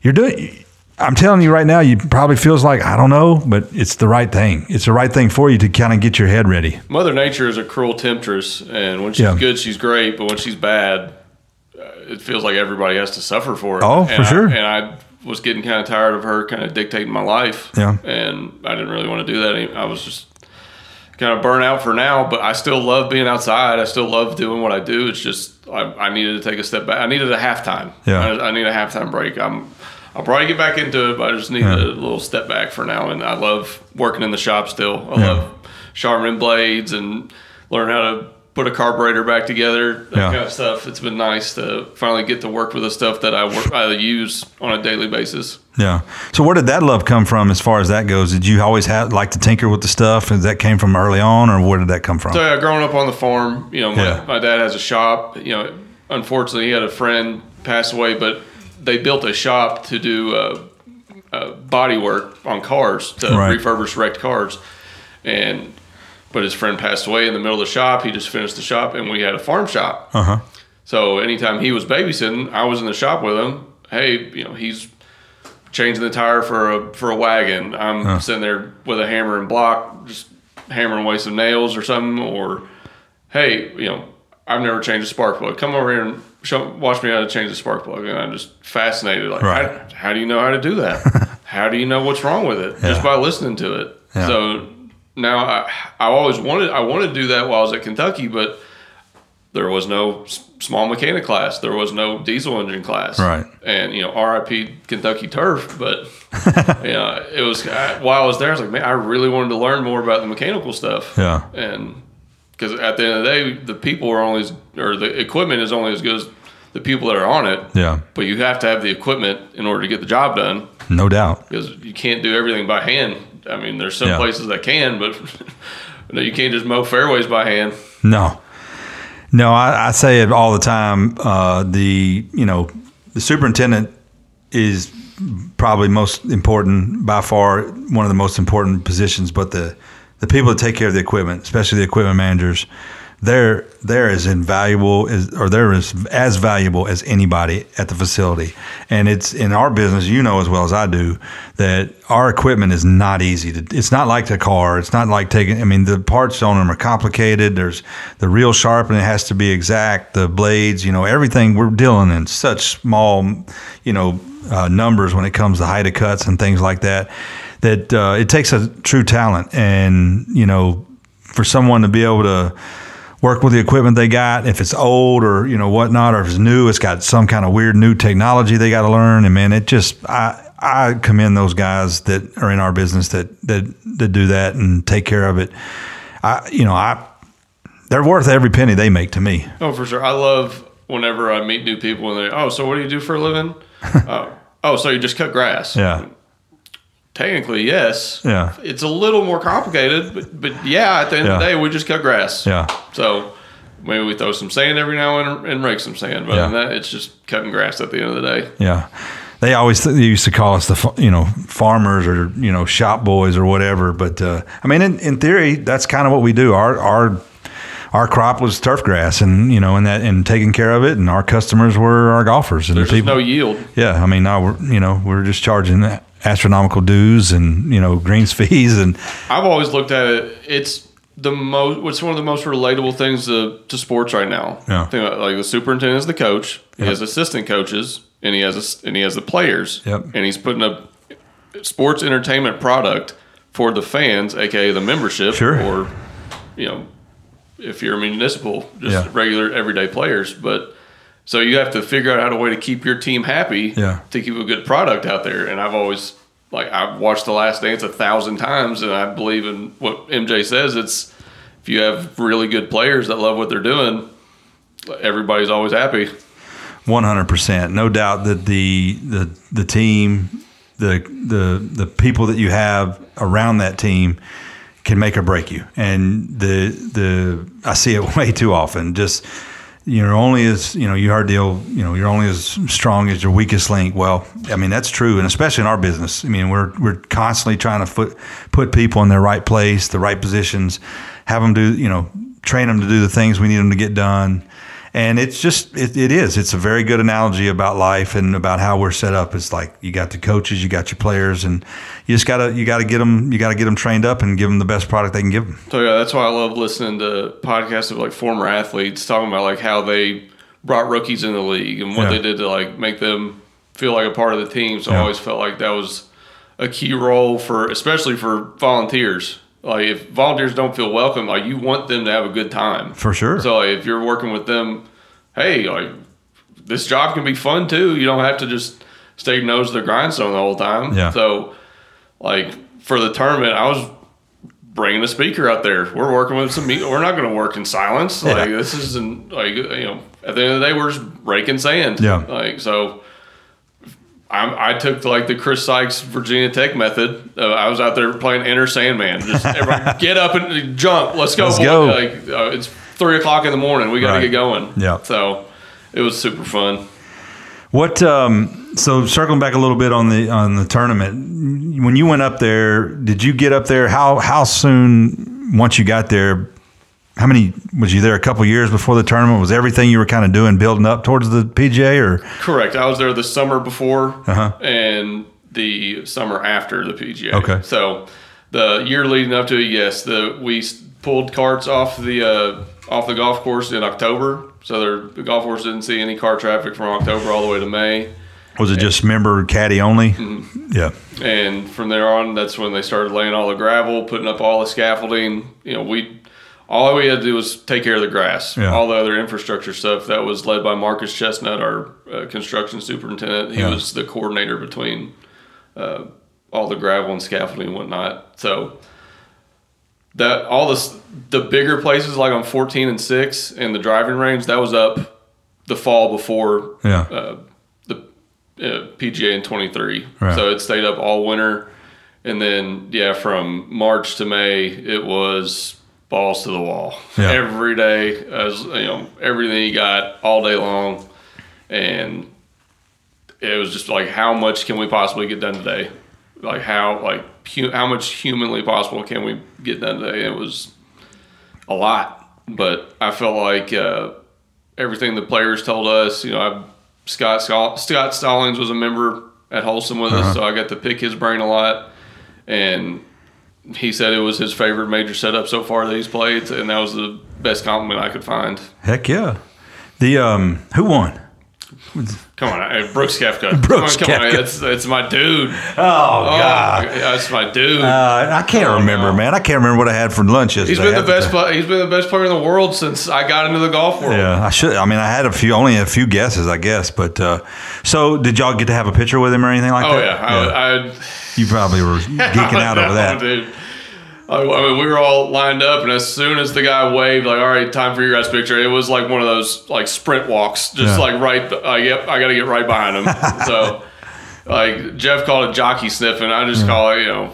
you're doing, I'm telling you right now, you probably feels like I don't know, but it's the right thing. It's the right thing for you to kind of get your head ready. Mother Nature is a cruel temptress, and when she's yeah. good, she's great, but when she's bad, uh, it feels like everybody has to suffer for it. Oh, and for I, sure. And I was getting kind of tired of her kind of dictating my life. Yeah. And I didn't really want to do that. I was just kind of burnt out for now, but I still love being outside. I still love doing what I do. It's just I, I needed to take a step back. I needed a halftime. Yeah. I, I need a halftime break. I'm I'll probably get back into it, but I just need yeah. a little step back for now. And I love working in the shop still. I yeah. love sharpening blades and learn how to put a carburetor back together, that yeah. kind of stuff. It's been nice to finally get to work with the stuff that I work I use on a daily basis. Yeah. So where did that love come from as far as that goes? Did you always have like to tinker with the stuff? And that came from early on or where did that come from? So yeah, growing up on the farm, you know, my, yeah. my dad has a shop. You know, unfortunately he had a friend pass away, but they built a shop to do uh, uh, body work on cars to right. refurbish wrecked cars, and but his friend passed away in the middle of the shop. He just finished the shop, and we had a farm shop. Uh-huh. So anytime he was babysitting, I was in the shop with him. Hey, you know, he's changing the tire for a for a wagon. I'm huh. sitting there with a hammer and block, just hammering away some nails or something. Or hey, you know, I've never changed a spark plug. Come over here and show, watch me how to change the spark plug, and I'm just fascinated. Like, right. how, how, do you know how to do that? how do you know what's wrong with it? Yeah. Just by listening to it. Yeah. So now I, I always wanted I wanted to do that while I was at Kentucky, but there was no small mechanic class. There was no diesel engine class. Right. And, you know, RIP Kentucky turf. But, you know, it was, I, while I was there, I was like, man, I really wanted to learn more about the mechanical stuff. Yeah. And because at the end of the day, the people are only as, or the equipment is only as good as the people that are on it. Yeah. But you have to have the equipment in order to get the job done. No doubt. Because you can't do everything by hand. I mean, there's some yeah. places that can, but you can't just mow fairways by hand. No. No, I, I say it all the time. Uh, the you know the superintendent is probably most important by far, one of the most important positions, but the the people that take care of the equipment, especially the equipment managers, they're they're as invaluable as or they're as as valuable as anybody at the facility. And it's in our business, you know as well as I do, that our equipment is not easy to. It's not like the car. It's not like taking. I mean, the parts on them are complicated. There's the real sharpening has to be exact. The blades, you know, everything we're dealing in such small, you know, uh, numbers when it comes to height of cuts and things like that that uh, it takes a true talent, and you know, for someone to be able to work with the equipment they got. If it's old or you know whatnot, or if it's new, it's got some kind of weird new technology they got to learn. And man, it just I I commend those guys that are in our business that that that do that and take care of it. I you know I they're worth every penny they make to me. Oh, for sure. I love whenever I meet new people and they, oh, so what do you do for a living? uh, oh, so you just cut grass? Yeah. Technically, yes. Yeah. It's a little more complicated, but but yeah, at the end of the day, we just cut grass. Yeah. So maybe we throw some sand every now and, and rake some sand, but Yeah. that, it's just cutting grass at the end of the day. Yeah. They always they used to call us the you know farmers or you know shop boys or whatever. But uh, I mean, in, in theory, that's kind of what we do. Our our our crop was turf grass, and you know, and that and taking care of it, and our customers were our golfers and There's the people. no yield. yeah, I mean, now we're you know we're just charging astronomical dues and you know greens fees and I've always looked at it. It's the most. It's one of the most relatable things to, to sports right now. Yeah. Like the superintendent is the coach. He Yep. has assistant coaches, and he has a, and he has the players. Yep. And he's putting a sports entertainment product for the fans, aka the membership, Sure. or you know, if you're a municipal, just Yeah. regular everyday players. But so you have to figure out how to way to keep your team happy. Yeah. To keep a good product out there, and I've always like I've watched The Last Dance a thousand times, and I believe in what MJ says. It's if you have really good players that love what they're doing, everybody's always happy. One hundred percent, no doubt that the the the team, the the the people that you have around that team can make or break you. And the the I see it way too often. Just you're only as you know you heard the old you know you're only as strong as your weakest link. Well, I mean that's true, and especially in our business. I mean we're we're constantly trying to put put people in their right place, the right positions, have them do you know train them to do the things we need them to get done. And it's just it, it is. It's a very good analogy about life and about how we're set up. It's like you got the coaches, you got your players, and you just gotta you gotta get them you gotta get them trained up and give them the best product they can give them. So yeah, that's why I love listening to podcasts of like former athletes talking about like how they brought rookies in the league and what Yeah. they did to like make them feel like a part of the team. So I always felt like that was a key role for especially for volunteers. Like if volunteers don't feel welcome, like you want them to have a good time. For sure. So like, if you're working with them, hey, like this job can be fun too. You don't have to just stay nose to the grindstone the whole time. Yeah. So like for the tournament, I was bringing a speaker out there. We're working with some. We're not going to work in silence. Like Yeah. this isn't like you know. At the end of the day, we're just raking sand. Yeah. Like so. I, I took like the Chris Sykes Virginia Tech method. Uh, I was out there playing Enter Sandman. Just everybody get up and jump. Let's go. Let's boy. go. Like uh, it's three o'clock in the morning. We got to Right. get going. Yeah. So it was super fun. What? Um, so circling back a little bit on the on the tournament, when you went up there, did you get up there? How how soon once you got there? How many was you there? A couple years before the tournament? Was everything you were kind of doing building up towards the PGA, or Correct. I was there the summer before Uh-huh. and the summer after the PGA. Okay. So the year leading up to it, yes, the we pulled carts off the uh, off the golf course in October. So there, the golf course didn't see any car traffic from October all the way to May. was it just member caddy only? Mm-hmm. Yeah, And from there on, that's when they started laying all the gravel, putting up all the scaffolding. You know, we all we had to do was take care of the grass. Yeah. All the other infrastructure stuff that was led by Marcus Chestnut, our uh, construction superintendent. He Yeah. was the coordinator between uh, all the gravel and scaffolding and whatnot. So that all this the bigger places like on 14 and 6 and the driving range that was up the fall before yeah, uh, the uh, PGA in 23. Right. So it stayed up all winter. And then, yeah, from March to May, it was balls to the wall. Yeah. Every day, as you know, everything you got all day long. And it was just like, how much can we possibly get done today? Like, how, like, hu- how much humanly possible can we get done today? It was a lot. But I felt like, uh, everything the players told us. You know, I, Scott Scott Scott Stallings was a member at Holston with us, so I got to pick his brain a lot. And he said it was his favorite major setup so far that he's played, and that was the best compliment I could find. heck yeah. The um, who won? Come on, Brooks Koepka. Brooks come on, come Koepka. on, it's it's my dude. Oh, Oh, God. that's my dude. Uh, I can't Oh, remember, no. man. I can't remember what I had for lunch yesterday. he's been the best. Play, he's been the best player in the world since I got into the golf world. Yeah, I should. I mean, I had a few, only a few guesses, I guess. But uh, so, did y'all get to have a picture with him or anything like that? Oh that? yeah, I, I you probably were geeking out over that. dude. I I mean, we were all lined up, and as soon as the guy waved, like, "All right, time for your guys' picture," it was like one of those like sprint walks, just Yeah. like right. Like, yep, I got to get right behind him. so, like Jeff called it jockey sniffing. I just call it, you know,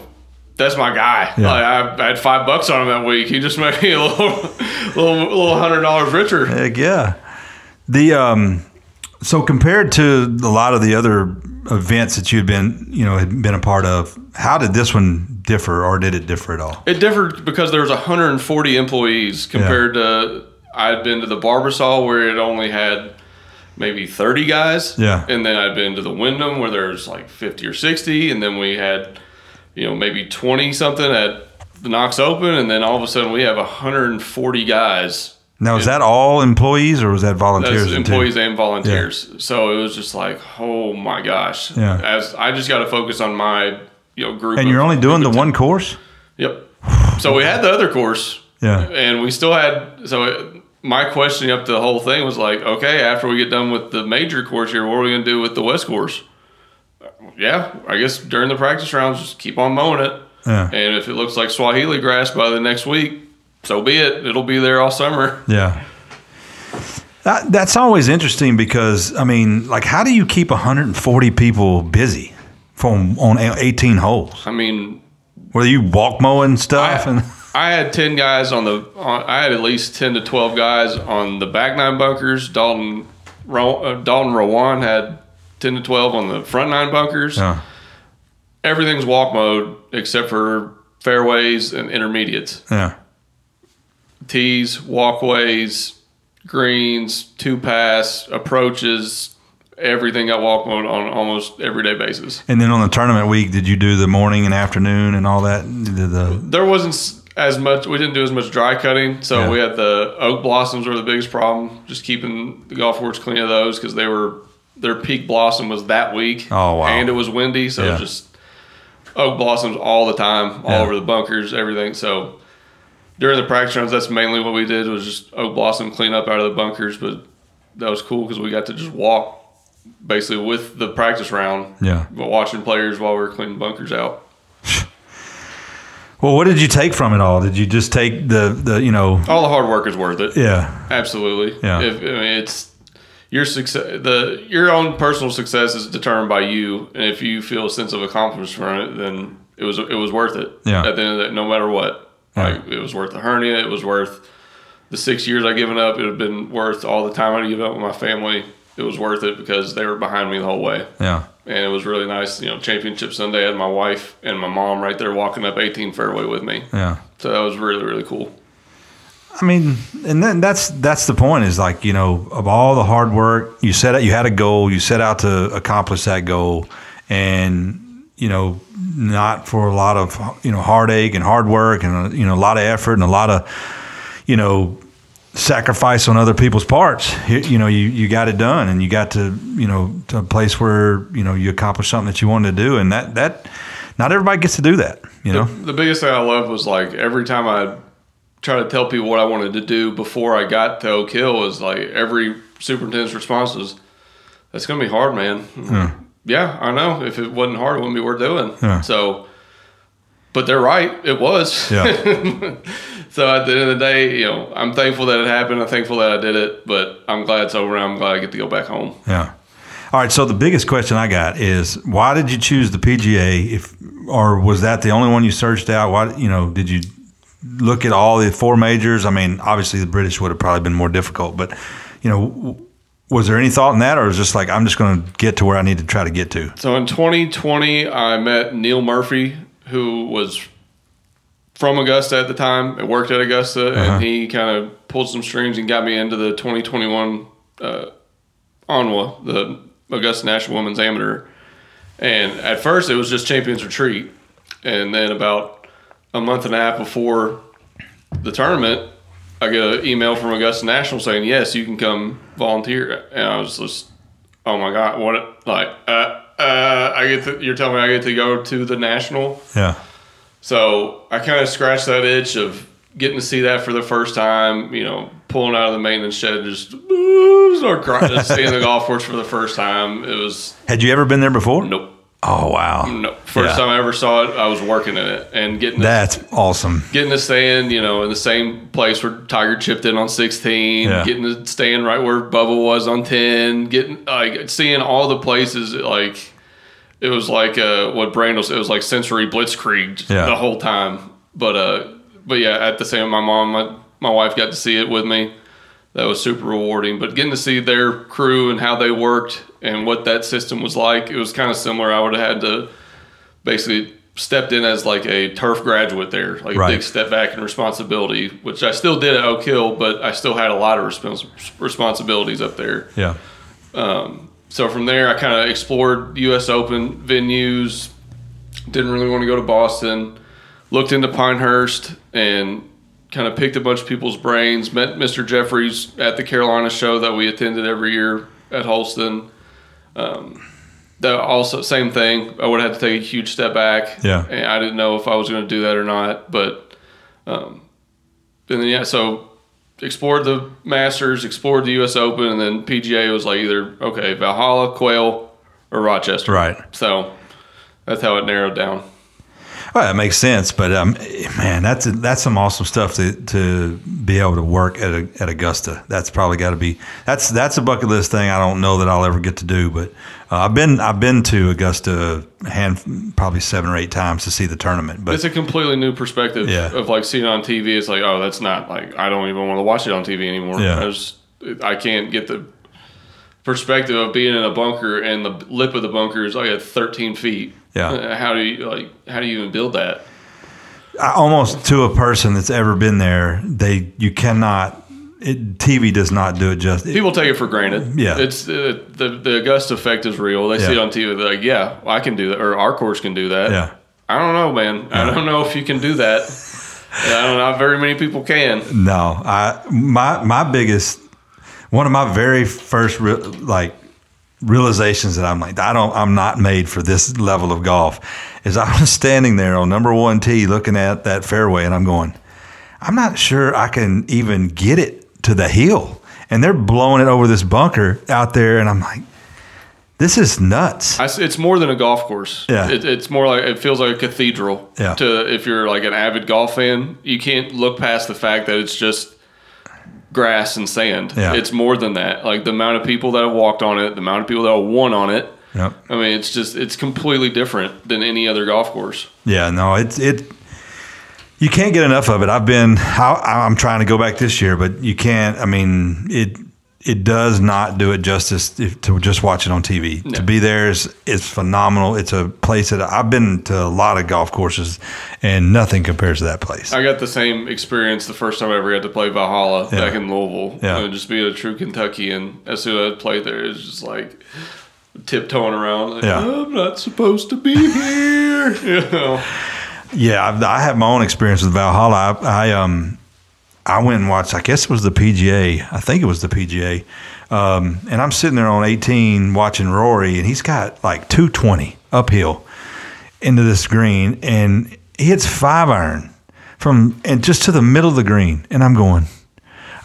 that's my guy. Yeah. Like, I, I had five bucks on him that week. He just made me a little, little, little hundred dollars richer. Heck yeah. The um, so compared to a lot of the other events that you'd been, you know, had been a part of, how did this one differ, or did it differ at all? It differed because there was 140 employees compared to I had been to the Barbasol where it only had maybe 30 guys. Yeah. And then I'd been to the Wyndham where there's like 50 or 60, and then we had, you know, maybe 20 something at the Knox Open, and then all of a sudden we have 140 guys. Now, is that all employees or was that volunteers? That's too? employees and volunteers. So it was just like, oh my gosh. Yeah. As I just got to focus on my, you know, group. And of- you're only doing the one course? Yep. So we had the other course. Yeah. And we still had so it, my question up the whole thing was like, okay, after we get done with the major course here, what are we going to do with the West course? Yeah, I guess during the practice rounds, just keep on mowing it. Yeah. And if it looks like Swahili grass by the next week, so be it. It'll be there all summer. Yeah. That, that's always interesting because I mean, like, how do you keep 140 people busy from on 18 holes? I mean, Where you walk mowing stuff and I had ten guys on the. On, I had at least ten to twelve guys on the back nine bunkers. Dalton, Ro, uh, Dalton Rowan had ten to twelve on the front nine bunkers. yeah, Everything's walk mode except for fairways and intermediates. yeah, Tees, walkways, greens, two pass, approaches. Everything I walk mode on almost everyday basis. and then on the tournament week, did you do the morning and afternoon and all that? The There wasn't as much. We didn't do as much dry cutting, so Yeah. we had the oak blossoms were the biggest problem. Just keeping the golf course clean of those because they were their peak blossom was that week. Oh, wow. And it was windy, so it Yeah. was just oak blossoms all the time, all Yeah. over the bunkers, everything. So during the practice rounds, that's mainly what we did was just oak blossom clean up out of the bunkers. But that was cool because we got to just walk basically with the practice round, yeah. watching players while we were cleaning bunkers out. Well, what did you take from it all? Did you just take the the you know? All the hard work is worth it. Yeah, Absolutely. Yeah. If, I mean, it's your success. The your own personal success is determined by you, and if you feel a sense of accomplishment from it, then it was it was worth it. Yeah. At the end of that, no matter what, Like it was worth the hernia. It was worth the six years I given up. It would have been worth all the time I give up with my family. It was worth it because they were behind me the whole way, yeah, and it was really nice. You know, championship Sunday, I had my wife and my mom right there walking up 18 fairway with me. yeah. So that was really really cool. I mean, and then that's that's the point is like you know of all the hard work you set out, you had a goal, you set out to accomplish that goal, and you know not for a lot of you know heartache and hard work and you know a lot of effort and a lot of you know sacrifice on other people's parts. You, you know, you, you got it done, and you got to you know to a place where you know you accomplished something that you wanted to do, and that that not everybody gets to do that. You know, The biggest thing I loved was like every time I try to tell people what I wanted to do before I got to Oak Hill was like every superintendent's response was, "That's gonna be hard, man." Yeah, I know. If it wasn't hard, it wouldn't be worth doing. Yeah. So, but they're right. It was. Yeah. so at the end of the day, you know, I'm thankful that it happened. I'm thankful that I did it. But I'm glad it's over. and I'm glad I get to go back home. Yeah. All right. So the biggest question I got is why did you choose the PGA? If or was that the only one you searched out? Why you know did you look at all the four majors? I mean, obviously the British would have probably been more difficult, but you know, was there any thought in that, or was it just like I'm just going to get to where I need to try to get to? So in 2020, I met Neil Murphy, who was from Augusta at the time. It worked at Augusta, Uh-huh. and he kind of pulled some strings and got me into the 2021 uh, ANWA, the Augusta National Women's Amateur. And at first, it was just Champions Retreat, and then about a month and a half before the tournament, I get an email from Augusta National saying, "Yes, you can come volunteer." And I was just, oh my god, what like uh uh I get to you're telling me I get to go to the national. Yeah. So I kind of scratched that itch of getting to see that for the first time. You know, pulling out of the maintenance shed, and just start crying, just seeing the golf course for the first time. It was Had you ever been there before? nope, Oh wow. no. First Yeah. time I ever saw it, I was working in it and getting to, That's awesome. getting to stand, you know, in the same place where Tiger chipped in on 16, Yeah. getting to stand right where Bubba was on 10, getting like seeing all the places like it was like uh, what Brandon said, it was like sensory blitzkrieg Yeah. the whole time. But uh, but yeah, at the same, my mom, my my wife got to see it with me. That was super rewarding. But getting to see their crew and how they worked and what that system was like, it was kind of similar. I would have had to basically stepped in as like a turf graduate there, like Right. a big step back in responsibility, which I still did at Oak Hill, but I still had a lot of respons- responsibilities up there. Yeah. Um, so from there, I kind of explored U.S. Open venues. Didn't really want to go to Boston. Looked into Pinehurst and kind of picked a bunch of people's brains. Met Mr. Jeffries at the Carolina show that we attended every year at Holston. Um, that also same thing. I would have to take a huge step back. Yeah. and I didn't know if I was going to do that or not. But um, and then yeah, so explored the Masters, explored the U.S. Open, and then PGA was like either okay, Valhalla, Quail, or Rochester. Right. So that's how it narrowed down. Well, that makes sense, but um, man, that's that's some awesome stuff to, to be able to work at a, at Augusta. That's probably got to be that's that's a bucket list thing. I don't know that I'll ever get to do, but uh, I've been I've been to Augusta hand probably seven or eight times to see the tournament. But It's a completely new perspective Yeah. of like seeing it on TV. It's like, oh, that's not like I don't even want to watch it on TV anymore. Yeah. I just I can't get the perspective of being in a bunker and the lip of the bunker is like at 13 feet. Yeah. Uh, How do you like? How do you even build that? I, almost to a person that's ever been there, they you cannot. It, TV does not do it just. People take it for granted. Yeah. it's uh, the the Augusta effect is real. They see it on TV. They're like, yeah, I can do that, or our course can do that. yeah. I don't know, man. I don't know if you can do that. I don't know. Not very many people can. No, I my my biggest one of my very first re, like realizations that I'm like I don't I'm not made for this level of golf is I was standing there on number one tee looking at that fairway and I'm going I'm not sure I can even get it to the hill and they're blowing it over this bunker out there and I'm like this is nuts. I it's more than a golf course. Yeah. It, it's more like it feels like a cathedral. Yeah. To if you're like an avid golf fan, you can't look past the fact that it's just grass and sand. Yeah. It's more than that. Like the amount of people that have walked on it, the amount of people that have won on it. Yep. I mean, it's just it's completely different than any other golf course. Yeah, no, it's it. You can't get enough of it. I've been. I, I'm trying to go back this year, but you can't. I mean, it it does not do it justice if, to just watch it on TV. To be there is is phenomenal. It's a place that I've been to a lot of golf courses, and nothing compares to that place. I got the same experience the first time I ever got to play Valhalla Yeah. back in Louisville. Yeah. And just being a true Kentuckian, as soon as I played there, it's just like tiptoeing around. Like, Yeah. I'm not supposed to be here. you know. Yeah, I've, I have my own experience with Valhalla. I, I um, I went and watched. I guess it was the PGA. I think it was the PGA. Um, and I'm sitting there on 18 watching Rory, and he's got like 220 uphill into this green, and he hits five iron from and just to the middle of the green, and I'm going.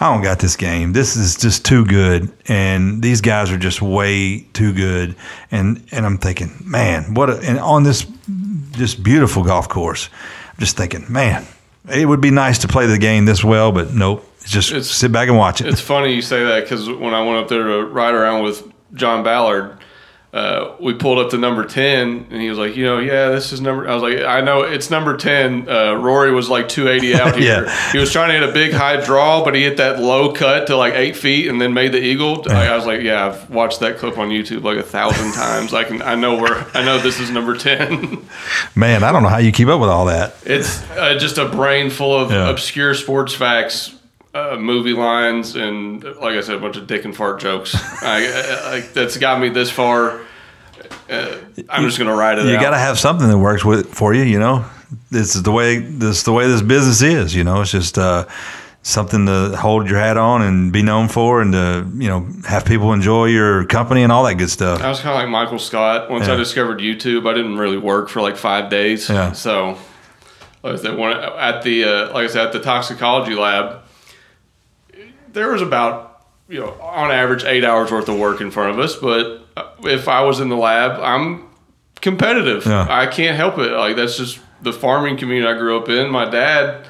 I don't got this game. This is just too good, and these guys are just way too good. And and I'm thinking, man, what? A, and on this this beautiful golf course, I'm just thinking, man, it would be nice to play the game this well, but nope. Just It's- sit back and watch it. It's funny you say that because when I went up there to ride around with John Ballard, uh, we pulled up to number 10 and he was like, you know, yeah, this is number. I was like, I know it's number 10. Uh, Rory was like 280 out here. Yeah. He was trying to hit a big high draw, but he hit that low cut to like eight feet and then made the eagle. I, I was like, yeah, I've watched that clip on YouTube like a thousand times. I can, I know where, I know this is number 10. Man, I don't know how you keep up with all that. It's uh, just a brain full of Yeah. obscure sports facts, uh, movie lines, and like I said, a bunch of dick and fart jokes. I, I, I, that's got me this far. Uh, I'm just gonna ride it You got to have something that works with for you. You know, this is the way this is the way this business is. You know, it's just uh, something to hold your hat on and be known for, and to you know have people enjoy your company and all that good stuff. I was kind of like Michael Scott. Once Yeah. I discovered YouTube, I didn't really work for like five days. Yeah. So, like I said, when, at the uh, like I said at the toxicology lab, there was about you know on average eight hours worth of work in front of us. But if I was in the lab, I'm competitive. Yeah. I can't help it. Like that's just the farming community I grew up in. My dad,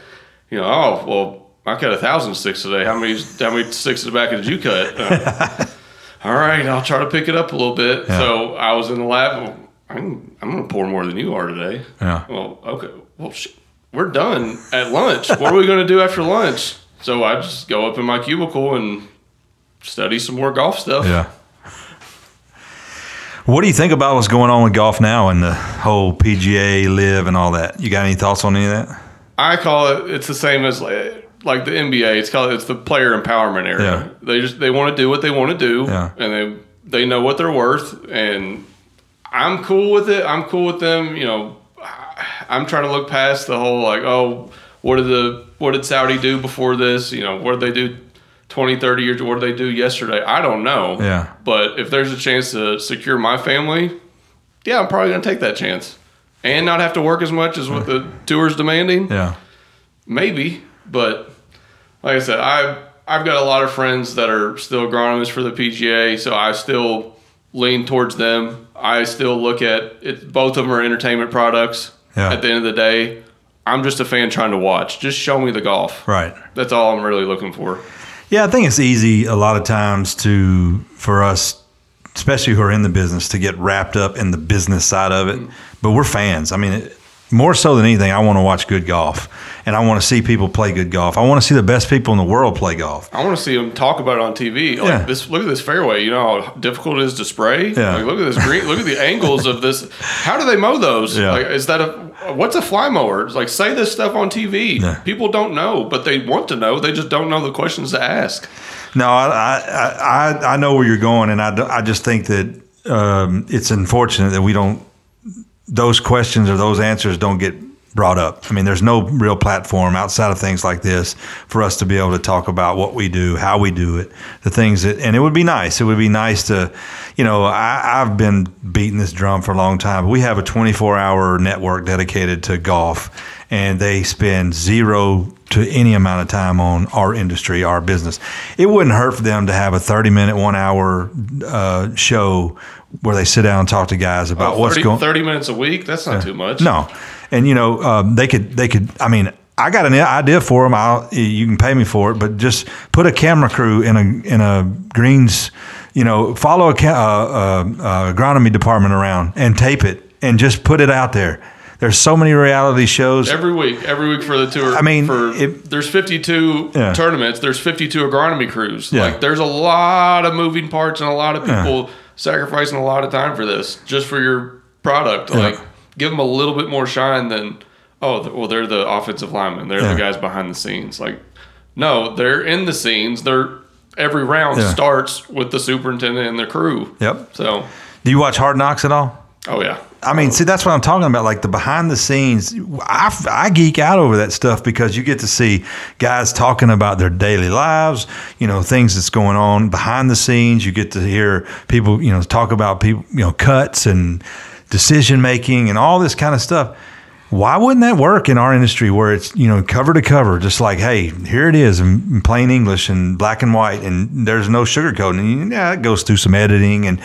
you know, oh well, I cut a thousand sticks today. How many how many sticks in the back did you cut? Uh, all right, I'll try to pick it up a little bit. Yeah. So I was in the lab. Well, I'm, I'm going to pour more than you are today. Yeah. Well, okay. Well, sh- we're done at lunch. what are we going to do after lunch? So I just go up in my cubicle and study some more golf stuff. Yeah. What do you think about what's going on with golf now and the whole PGA LIV and all that? You got any thoughts on any of that? I call it. It's the same as like, like the NBA. It's called. It's the player empowerment area. Yeah. They just they want to do what they want to do, Yeah. and they they know what they're worth. And I'm cool with it. I'm cool with them. You know, I'm trying to look past the whole like, oh, what are the what did Saudi do before this? You know, what did they do 20, 30 years? What did they do yesterday? I don't know. Yeah. But if there's a chance to secure my family, yeah, I'm probably gonna take that chance. And not have to work as much as what the tour's demanding Yeah. maybe but like i said i i've got a lot of friends that are still agronomists for the pga so i still lean towards them i still look at it both of them are entertainment products Yeah. at the end of the day i'm just a fan trying to watch just show me the golf Right. that's all i'm really looking for Yeah, I think it's easy a lot of times to for us, especially who are in the business, to get wrapped up in the business side of it. Mm. But we're fans. I mean, it, more so than anything, I want to watch good golf, and I want to see people play good golf. I want to see the best people in the world play golf. I want to see them talk about it on TV. Like Yeah. this, look at this fairway. You know how difficult it is to spray. Yeah. Like, look at this green. look at the angles of this. How do they mow those? Yeah. Like, is that a what's a fly mower? It's like say this stuff on TV. Yeah. People don't know, but they want to know. They just don't know the questions to ask. No, I, I, I, I know where you're going, and I, I just think that um, it's unfortunate that we don't, those questions or those answers don't get brought up. I mean, there's no real platform outside of things like this for us to be able to talk about what we do, how we do it, the things that, and it would be nice. It would be nice to, you know, I, I've been beating this drum for a long time. We have a 24 hour network dedicated to golf, and they spend zero to any amount of time on our industry, our business. It wouldn't hurt for them to have a 30 minute, one hour uh, show where they sit down and talk to guys about what's 30, going 30 minutes a week. That's not too much. no, and you know um, they could they could. I mean, I got an idea for them. I'll you can pay me for it, but just put a camera crew in a in a greens. You know, follow a ca- uh, uh, agronomy department around and tape it and just put it out there. There's so many reality shows. Every week, every week for the tour. I mean, for it- there's 52 Yeah. tournaments. There's 52 agronomy crews. Yeah. Like there's a lot of moving parts and a lot of people sacrificing a lot of time for this just for your product. Yeah. Like give them a little bit more shine than oh, well they're the offensive linemen. They're Yeah. the guys behind the scenes. Like no, they're in the scenes. They're every round Yeah. starts with the superintendent and the crew. Yep. So Do you watch Hard Knocks at all? oh yeah. I mean, see, that's what I'm talking about. Like the behind the scenes, I, I geek out over that stuff because you get to see guys talking about their daily lives, you know, things that's going on behind the scenes. You get to hear people, you know, talk about people, you know, cuts and decision making and all this kind of stuff. Why wouldn't that work in our industry where it's, you know, cover to cover, just like, hey, here it is in in plain English and black and white, and there's no sugarcoating. And yeah, it goes through some editing, and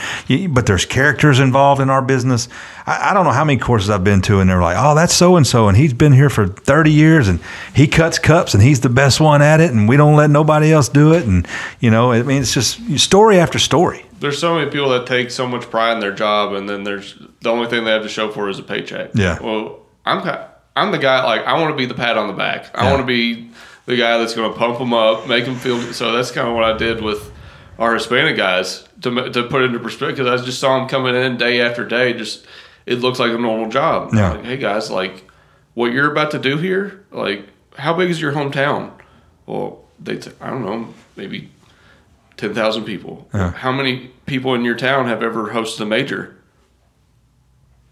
but there's characters involved in our business. I, I don't know how many courses I've been to, and they're like, oh, that's so and so, and he's been here for 30 years, and he cuts cups, and he's the best one at it, and we don't let nobody else do it. And, you know, I mean, it's just story after story. there's so many people that take so much pride in their job, and then there's the only thing they have to show for is a paycheck. Yeah. Well, I'm I'm the guy like I want to be the pat on the back. I Yeah. want to be the guy that's going to pump them up, make them feel. So that's kind of what I did with our Hispanic guys to to put it into perspective. I just saw them coming in day after day. Just it looks like a normal job. Yeah. Like, hey guys, like what you're about to do here, like how big is your hometown? Well, they t- I don't know, maybe ten thousand people. Yeah. How many people in your town have ever hosted a major?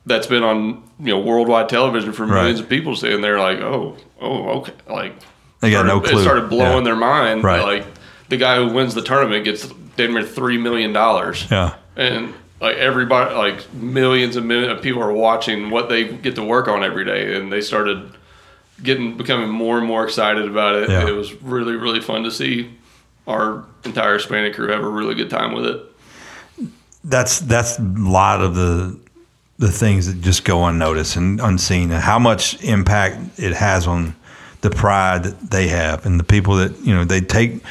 That's been on you know worldwide television for millions Right. of people, and they're like, oh, oh, okay, like They got no clue. It started blowing Yeah. their mind. Right. Like the guy who wins the tournament gets damn near three million dollars. Yeah. And like everybody, like millions and millions of people are watching what they get to work on every day, and they started getting becoming more and more excited about it. Yeah. It was really really fun to see our entire Hispanic crew have a really good time with it. that's that's a lot of the the things that just go unnoticed and unseen and how much impact it has on the pride that they have and the people that you know they take